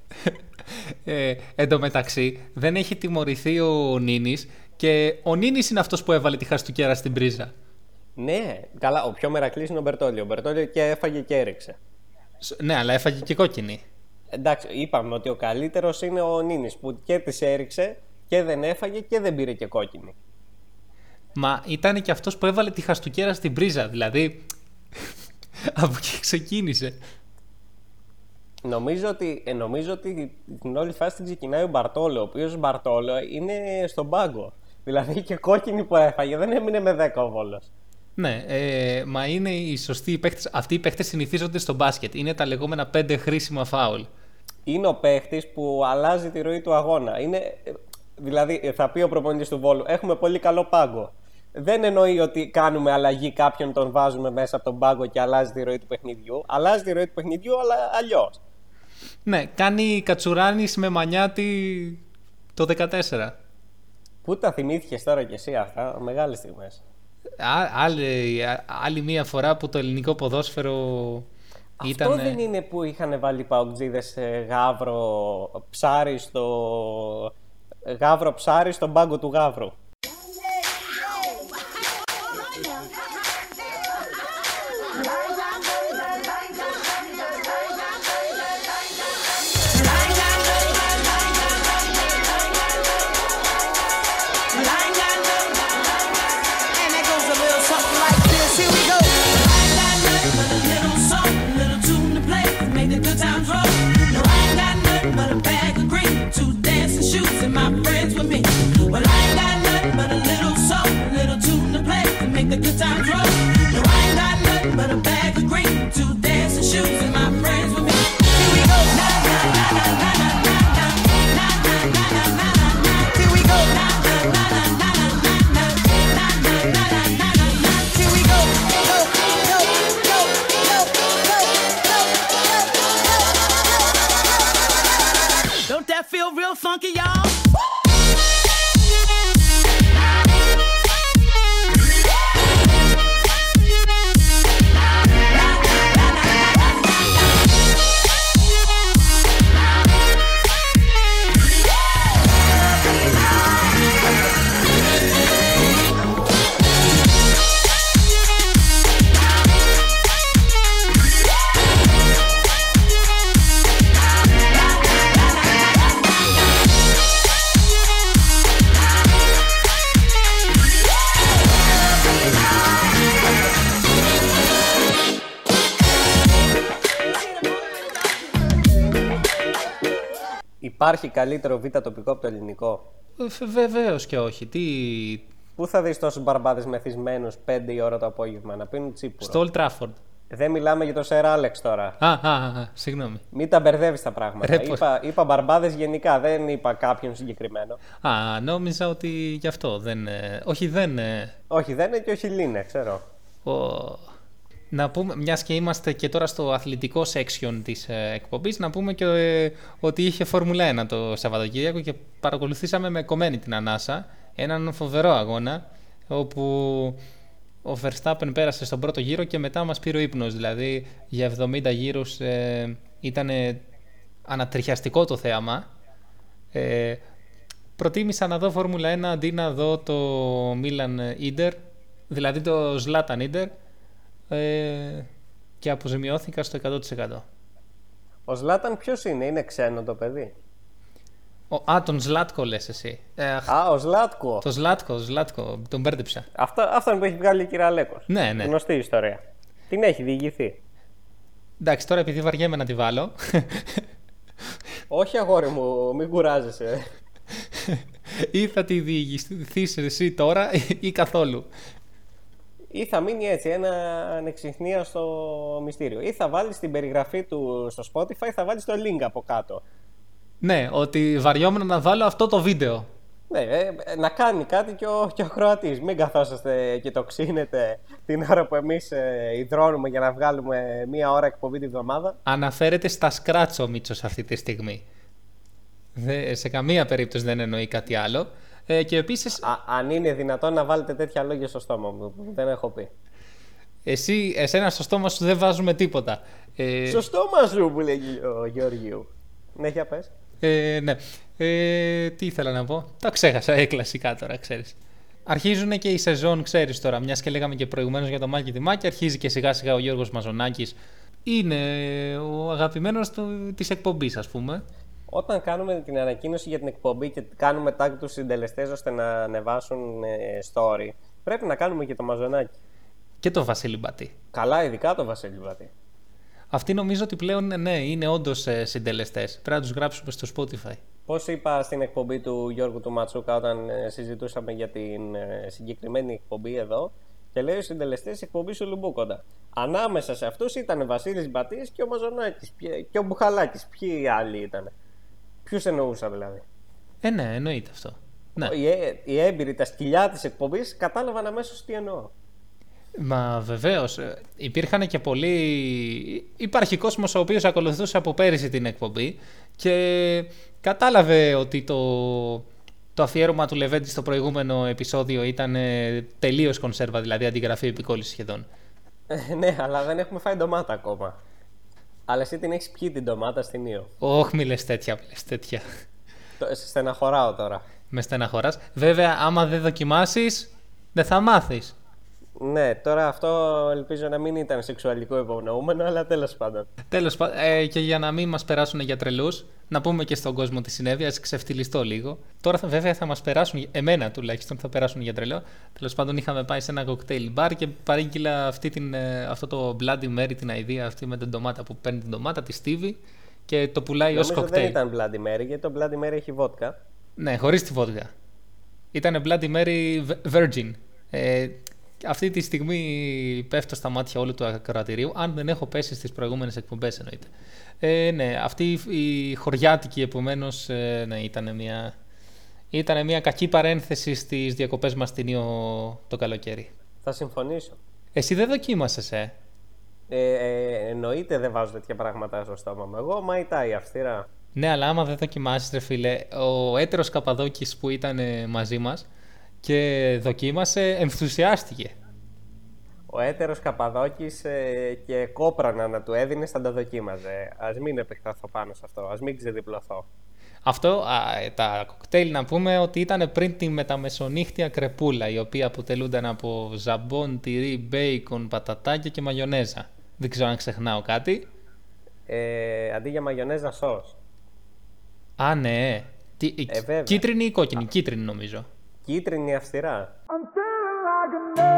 Ε, εν τω μεταξύ, δεν έχει τιμωρηθεί ο Νίνης και ο Νίνης είναι αυτός που έβαλε τη χαστούκέρα στην πρίζα. ναι, καλά, ο πιο μερακλής είναι ο Μπερτόλιο. Ο Μπερτόλιο και έφαγε και έριξε. Σ- Ναι, αλλά έφαγε και κόκκινη. Εντάξει, είπαμε ότι ο καλύτερος είναι ο Νίνης που και της έριξε και δεν έφαγε και δεν πήρε και κόκκινη. Μα ήταν και αυτός που έβαλε τη χαστούκέρα στην πρίζα, δηλαδή από εκεί ξεκίνησε. Νομίζω ότι, ε, νομίζω ότι την όλη φάση την ξεκινάει ο Μπαρτόλο, ο οποίος Μπαρτόλο είναι στον πάγκο. Δηλαδή και κόκκινη που έφαγε, δεν έμεινε με 10 ο Βόλος. Ναι, ε, μα είναι οι σωστοί παίχτες. Αυτοί οι παίχτες συνηθίζονται στο μπάσκετ. Είναι τα λεγόμενα πέντε χρήσιμα φάουλ. Είναι ο παίχτη που αλλάζει τη ροή του αγώνα. Είναι, ε, δηλαδή, ε, θα πει ο προπονητής του Βόλου, έχουμε πολύ καλό πάγκο. Δεν εννοεί ότι κάνουμε αλλαγή κάποιον, τον βάζουμε μέσα από τον πάγκο και αλλάζει τη ροή του παιχνιδιού. Αλλάζει τη ροή του παιχνιδιού, αλλά αλλιώς. Ναι, κάνει κατσουράνης με μανιάτη το 14. Πού τα θυμήθηκες τώρα κι εσύ αυτά, μεγάλες στιγμές. Α, άλλη, α- άλλη μία φορά που το ελληνικό ποδόσφαιρο ήταν. Αυτό δεν είναι που είχαν βάλει οι παουτζίδες ε, γάβρο, ψάρι στο, Γάβρο ψάρι στον πάγκο του γάβρου. Funky, y'all? Υπάρχει καλύτερο β' τοπικό από το ελληνικό; Βεβαίως και όχι. Τι... Πού θα δεις τόσους μπαρμπάδες μεθυσμένους 5 η ώρα το απόγευμα να πίνουν τσίπουρο; Στο Old Trafford. Δεν μιλάμε για το Σερ Άλεξ τώρα. Α, α, α, α, συγγνώμη. Μην τα μπερδεύεις τα πράγματα. Ρε, πώς- είπα είπα μπαρμπάδες γενικά, δεν είπα κάποιον συγκεκριμένο. Α, νόμιζα ότι γι' αυτό δεν. ε, όχι, δεν. ε, Όχι, δεν είναι και όχι Λίνε, ξέρω. ο- Να πούμε, μιας και είμαστε και τώρα στο αθλητικό section της ε, εκπομπής, να πούμε και ε, ότι είχε Φόρμουλα 1 το Σαββατοκύριακο και παρακολουθήσαμε με κομμένη την ανάσα έναν φοβερό αγώνα όπου ο Verstappen πέρασε στον πρώτο γύρο και μετά μας πήρε ο ύπνος. Δηλαδή για 70 γύρους ε, ήταν ανατριχιαστικό το θέαμα. Ε, προτίμησα να δω Φόρμουλα 1 αντί να δω το Μίλαν Ίντερ, δηλαδή το Zlatan Ίντερ ε, και αποζημιώθηκα στο 100%. Ο Ζλάταν ποιος είναι, είναι ξένο το παιδί; Ο, α, τον Ζλάτκο λες εσύ. Ε, αχ, Α, ο Ζλάτκο. το Ζλάτκο, Ζλάτκο, τον μπέρδεψα. Αυτό, αυτόν που έχει βγάλει η κυρία Λέκος. Ναι, ναι. Γνωστή ιστορία. Την έχει διηγηθεί. Εντάξει, τώρα επειδή βαριέμαι να τη βάλω, Όχι, αγόρι μου, μην κουράζεσαι. ή θα τη διηγηθείς εσύ τώρα ή καθόλου. Ή θα μείνει έτσι ένα ανεξιχνία στο μυστήριο. Ή θα βάλεις την περιγραφή του στο Spotify, θα βάλεις το link από κάτω. Ναι, ότι βαριόμουν να βάλω αυτό το βίντεο. Ναι, ε, ε, να κάνει κάτι και ο, και ο Κροατής. Μην καθόσαστε και το ξύνετε την ώρα που εμείς ε, υδρώνουμε για να βγάλουμε μία ώρα εκπομπή τη βδομάδα. Αναφέρεται στα σκράτς ο Μίτσος αυτή τη στιγμή. Δε, σε καμία περίπτωση δεν εννοεί κάτι άλλο. Ε, και επίσης, Α, αν είναι δυνατόν να βάλετε τέτοια λόγια στο στόμα μου, που δεν έχω πει. εσύ, εσένα στο στόμα σου δεν βάζουμε τίποτα. Ε, Στο στόμα σου που λέγει ο Γεωργίου. Ναι, για πες. Ε, ναι. Ε, τι ήθελα να πω; Τα ξέχασα. Ε, κλασικά τώρα, ξέρεις. Αρχίζουν και η σεζόν, ξέρεις τώρα, μιας και λέγαμε και προηγουμένως για το Μάκη Δημάκη, αρχίζει και σιγά σιγά ο Γιώργος Μαζονάκης. Είναι ο αγαπημένος του, της εκπομπής, ας πούμε. Όταν κάνουμε την ανακοίνωση για την εκπομπή και κάνουμε tag τους συντελεστές ώστε να ανεβάσουν ε, story, πρέπει να κάνουμε και το μαζονάκι. Και το Βασίλη Μπατή. Καλά, ειδικά το Βασίλη Βατή. Αυτοί νομίζω ότι πλέον, ναι, είναι όντως ε, συντελεστές. Πρέπει να τους γράψουμε στο Spotify. Πώς είπα στην εκπομπή του Γιώργου του Ματσούκα όταν ε, συζητούσαμε για την ε, συγκεκριμένη εκπομπή εδώ, και λέει ο συντελεστής εκπομπή του Λουμπούκοντα. Ανάμεσα σε αυτούς ήταν Βασίλης Μπατής και ο Μαζονάκης. Και ο Μπουχαλάκης. Ποιοι άλλοι ήταν. Ποιους εννοούσα δηλαδή; Ε, ναι, εννοείται αυτό. Ναι. Οι, ε- οι έμπειροι, τα σκυλιά της εκπομπής κατάλαβαν αμέσως τι εννοώ. Μα βεβαίως. Υπήρχαν και πολλοί. Υπάρχει κόσμος ο οποίος ακολουθούσε από πέρυσι την εκπομπή και κατάλαβε ότι το, το αφιέρωμα του Λεβέντη στο προηγούμενο επεισόδιο ήταν τελείως κονσέρβα, δηλαδή αντιγραφή επικόλλησης σχεδόν. Ε, ναι, αλλά δεν έχουμε φάει ντομάτα ακόμα. Αλλά εσύ την έχεις πιει την ντομάτα στην Ήο. Όχι, μη λες τέτοια, μη λες τέτοια. Το- σε στεναχωράω τώρα. Με στεναχωράς. Βέβαια, άμα δεν δοκιμάσεις, δεν θα μάθεις. Ναι, τώρα αυτό ελπίζω να μην ήταν σεξουαλικό υπονοούμενο, αλλά τέλος πάντων. Τέλος πάντων, ε, και για να μην μας περάσουν για τρελούς, να πούμε και στον κόσμο τι συνέβη, ας ξεφτυλιστώ λίγο. Τώρα θα, βέβαια θα μας περάσουν, εμένα τουλάχιστον θα περάσουν για τρελό. Τέλος πάντων είχαμε πάει σε ένα κοκτέιλ μπαρ και παρήγγειλα αυτή την, ε, αυτό το Bloody Mary, την αηδία αυτή με την ντομάτα που παίρνει την ντομάτα, τη Stevie και το πουλάει ως Νομίζω κοκτέιλ. δεν ήταν Bloody Mary, γιατί το Bloody Mary έχει βότκα. Ναι, χωρίς τη βόδια. Ήταν Bloody Mary Virgin. Ε, αυτή τη στιγμή πέφτω στα μάτια όλου του ακροατηρίου, αν δεν έχω πέσει στις προηγούμενες εκπομπές εννοείται. Ε, ναι, αυτή η χωριάτικη επομένως ε, ναι, ήταν μια, ήταν μια κακή παρένθεση στις διακοπές μας στην Ήο το καλοκαίρι. Θα συμφωνήσω. Εσύ δεν δοκίμασες, ε; Ε, ε, εννοείται δεν βάζω τέτοια πράγματα στο στόμα μου. Εγώ μαϊτάει αυστηρά. Ναι, αλλά άμα δεν δοκιμάσεις, ρε φίλε, ο έτερος Καπαδόκης που ήταν ε, μαζί μας και δοκίμασε, ενθουσιάστηκε. Ο έτερος Καπαδόκης ε, και κόπρανα να του έδινες θα τα δοκίμαζε. Ας μην επεκταθώ πάνω σε αυτό, ας μην ξεδιπλωθώ. Αυτό, α, ε, τα κοκτέιλ να πούμε ότι ήταν πριν τη μεταμεσονύχτια κρεπούλα, η οποία αποτελούνταν από ζαμπόν, τυρί, μπέικον, πατατάκια και μαγιονέζα. Δεν ξέρω αν ξεχνάω κάτι. Ε, αντί για μαγιονέζα σως. Α, ναι. Τι, η- Ε, βέβαια. κίτρινη ή κόκκινη, κίτρινη νομίζω. Κίτρινη αυστηρά. Where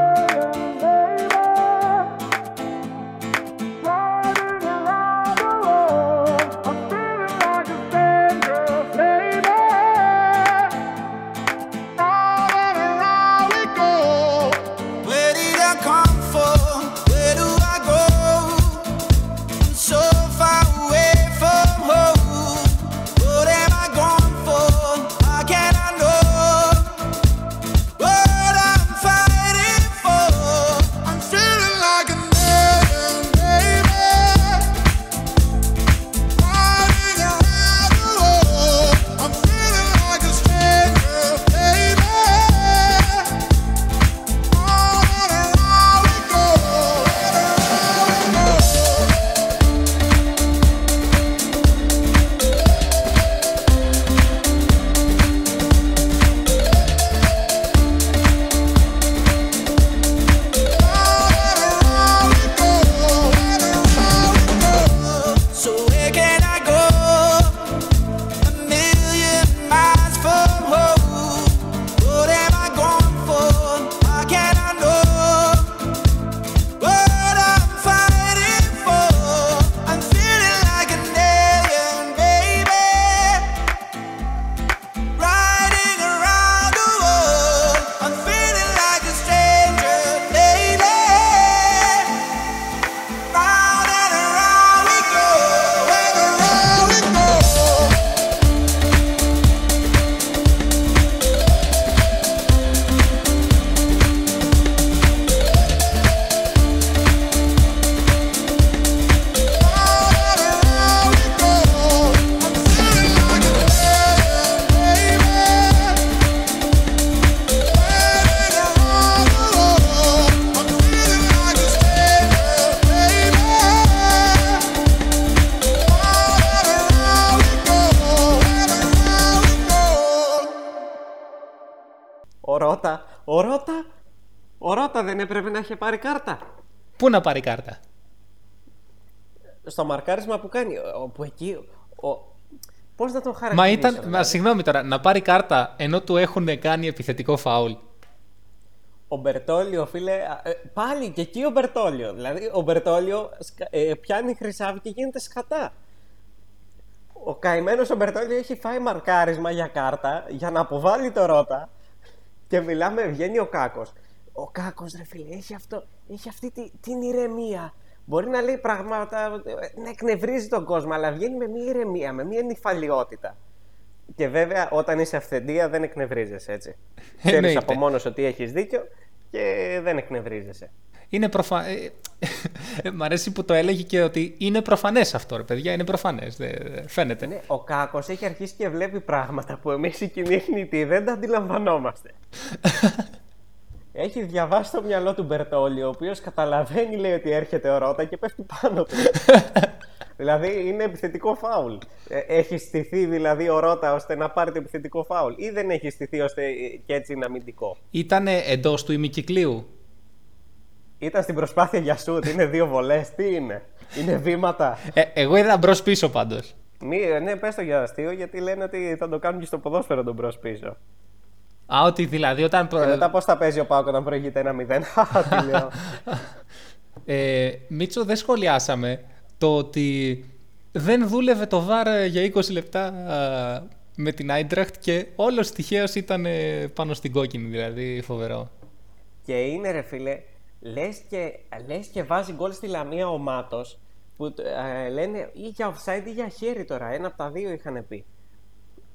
να είχε πάρει κάρτα. Πού να πάρει κάρτα; Στο μαρκάρισμα που κάνει, όπου εκεί, ο... πώς να τον Μα χαρακτηρίσω. ήταν, δηλαδή; μα, συγγνώμη τώρα, να πάρει κάρτα ενώ του έχουν κάνει επιθετικό φάουλ. Ο Μπερτόλιο, φίλε, α, ε, πάλι και εκεί ο Μπερτόλιο. Δηλαδή, ο Μπερτόλιο σκα- ε, πιάνει χρυσάβι και γίνεται σκατά. Ο καημένος ο Μπερτόλιο έχει φάει μαρκάρισμα για κάρτα για να αποβάλει το ρότα και μιλάμε, βγαίνει ο Κάκος. Ο Κάκος, ρε φίλε, έχει, αυτό, έχει αυτή τη, την ηρεμία. Μπορεί να λέει πράγματα, ε, να εκνευρίζει τον κόσμο, αλλά βγαίνει με μια ηρεμία, με μια νυφαλιότητα. Και βέβαια, όταν είσαι αυθεντία, δεν εκνευρίζεσαι έτσι. Ξέρεις Εννοείται. από μόνος ότι έχεις δίκιο και δεν εκνευρίζεσαι. Είναι προφα... ε, ε, μ' αρέσει που το έλεγε και ότι είναι προφανές αυτό, ρε παιδιά, είναι προφανές, δεν δεν φαίνεται. Ναι, ο Κάκος έχει αρχίσει και βλέπει πράγματα που εμείς οι κοινοί θνητοί δεν τα αντιλαμβανόμαστε. έχει διαβάσει το μυαλό του Μπερτόλιο, ο οποίος καταλαβαίνει, λέει, ότι έρχεται ο Ρώτα και πέφτει πάνω του. Δηλαδή είναι επιθετικό φάουλ. Ε, έχει στηθεί δηλαδή ο Ρότα ώστε να πάρει το επιθετικό φάουλ ή δεν έχει στηθεί ώστε ε, και έτσι είναι αμυντικό. Ήταν εντός του ημικυκλίου; Ήταν στην προσπάθεια για σουτ, είναι δύο βολές. Τι είναι, Είναι βήματα. Ε, εγώ είδα μπρος πίσω πάντως. Μη, ναι, πες το για αστείο γιατί λένε ότι θα το κάνουν και στο ποδόσφαιρο τον μπρος πίσω. Α, ότι δηλαδή όταν. προ- Και μετά πώς θα παίζει ο Πάοκ όταν προηγείται ένα 0. Χαχα, Τι λέω. Ε, Μίτσο, δεν σχολιάσαμε το ότι δεν δούλευε το VAR για 20 λεπτά α, με την Άιντραχτ και όλος τυχαίως ήταν ε, πάνω στην κόκκινη, δηλαδή φοβερό. Και είναι ρε φίλε, λες και, λες και βάζει γκολ στη Λαμία ο Μάτος που ε, λένε ή για offside ή για χέρι τώρα. Ένα από τα δύο είχαν πει.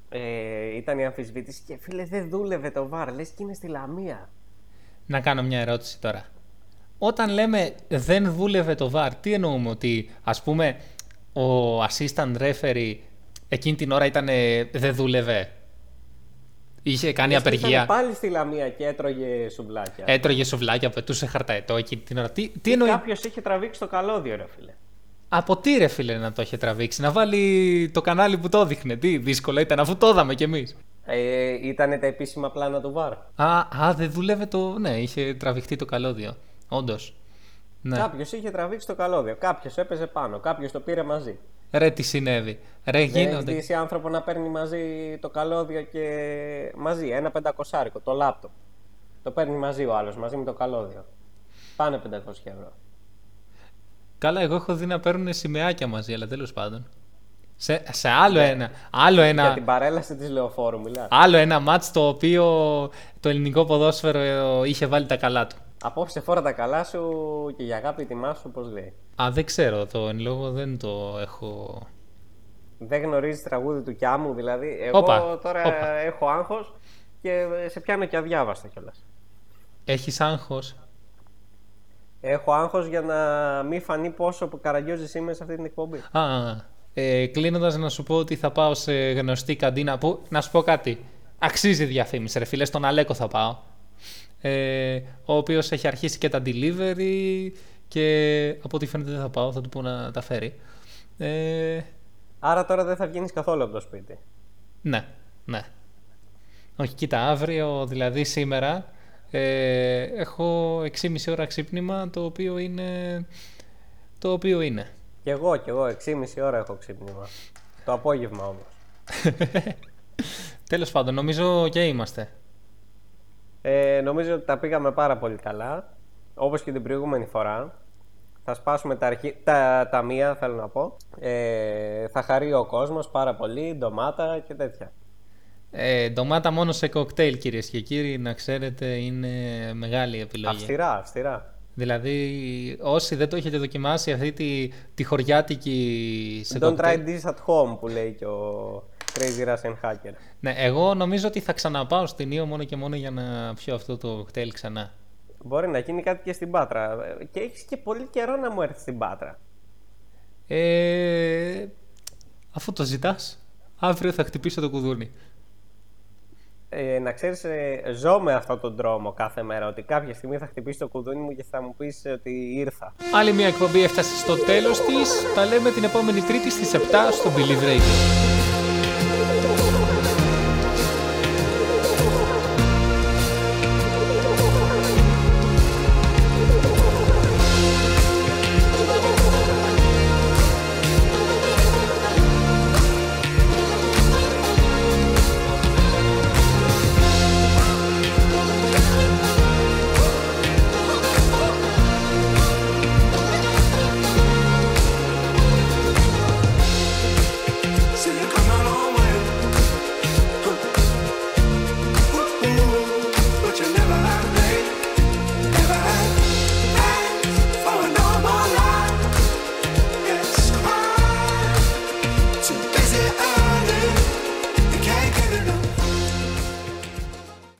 Ε, ήταν η αμφισβήτηση και φίλε δεν δούλευε το VAR. Λες και είναι στη Λαμία. Να κάνω μια ερώτηση τώρα. Όταν λέμε δεν δούλευε το VAR, τι εννοούμε ότι ας πούμε ο assistant referee εκείνη την ώρα ήταν, δεν δούλευε; Είχε κάνει Λες και απεργία; Ήταν πάλι στη Λαμία και έτρωγε σουβλάκια. Έτρωγε σουβλάκια, πετούσε χαρταετό εκείνη την ώρα. Τι, τι Ή εννοεί; κάποιος είχε τραβήξει το καλώδιο ρε φίλε. Από τι ρε φίλε να το είχε τραβήξει, να βάλει το κανάλι που το δείχνε. Τι δύσκολο ήταν, αφού το είδαμε κι εμείς. Ε, ήταν τα επίσημα πλάνα του VAR. Α, α, δεν δούλευε το. Ναι, είχε τραβηχτεί το καλώδιο. Όντως. Ναι. Κάποιος είχε τραβήξει το καλώδιο. Κάποιος έπαιζε πάνω. Κάποιος το πήρε μαζί. Ρε, τι συνέβη. Ρε, Δεν έχεις γίνονται. δει εσύ άνθρωπο να παίρνει μαζί το καλώδιο και μαζί ένα πεντακοσάρικο, το λάπτοπ. Το παίρνει μαζί ο άλλος, μαζί με το καλώδιο. Πάνε 500 ευρώ. Καλά, εγώ έχω δει να παίρνουν σημαίακια μαζί, αλλά τέλος πάντων. Σε, σε άλλο ένα. Άλλο ένα. Για την παρέλαση της λεωφόρου μιλά. Άλλο ένα μάτς το οποίο το ελληνικό ποδόσφαιρο ε, είχε βάλει τα καλά του. Απόψε φόρα τα καλά σου και για αγάπη τιμά σου, πώς λέει. Α, δεν ξέρω, το εν λόγω δεν το έχω... Δεν γνωρίζεις τραγούδι του Κιάμου, δηλαδή. Εγώ Όπα, τώρα όπα. έχω άγχος και σε πιάνω και αδιάβαστο κιόλας. Έχεις άγχος; Έχω άγχος για να μην φανεί πόσο καραγκιόζης είμαι σε αυτή την εκπομπή. Α, ε, κλείνοντας να σου πω ότι θα πάω σε γνωστή καντίνα που, να σου πω κάτι, αξίζει διαφήμιση ρε φίλε, στον Αλέκο θα πάω. Ε, ο οποίος έχει αρχίσει και τα delivery και από ό,τι φαίνεται δεν θα πάω, θα του πω να τα φέρει. Ε, Άρα τώρα δεν θα βγαίνεις καθόλου από το σπίτι. ναι, ναι. Όχι, κοίτα, αύριο, δηλαδή σήμερα, ε, έχω 6,5 ώρα ξύπνημα, το οποίο είναι... Το οποίο είναι. Κι εγώ, κι εγώ, 6,5 ώρα έχω ξύπνημα. Το απόγευμα όμως. Τέλος πάντων, νομίζω και είμαστε. Ε, νομίζω ότι τα πήγαμε πάρα πολύ καλά. Όπως και την προηγούμενη φορά. Θα σπάσουμε τα, αρχή... τα ταμεία, θέλω να πω. Ε, θα χαρεί ο κόσμος πάρα πολύ, ντομάτα και τέτοια. Ε, ντομάτα μόνο σε κοκτέιλ, κυρίες και κύριοι, να ξέρετε, είναι μεγάλη επιλογή. Αυστηρά, αυστηρά. Δηλαδή, όσοι δεν το έχετε δοκιμάσει αυτή τη, τη χωριάτικη σε Don't try κοκτέιλ. this at home που λέει και ο Crazy Russian Hacker. Ναι, εγώ νομίζω ότι θα ξαναπάω στην Ήο μόνο και μόνο για να πιω αυτό το κοκτέιλ ξανά. Μπορεί να γίνει κάτι και στην Πάτρα. Και έχεις και πολύ καιρό να μου έρθεις στην Πάτρα. Ε, αφού το ζητάς, αύριο θα χτυπήσω το κουδούνι. Ε, να ξέρεις, ε, ζω με αυτόν τον τρόμο κάθε μέρα, ότι κάποια στιγμή θα χτυπήσει το κουδούνι μου και θα μου πεις ε, ότι ήρθα. Άλλη μια εκπομπή έφτασε στο τέλος της. Τα λέμε την επόμενη Τρίτη στις 7 στο Believe Radio.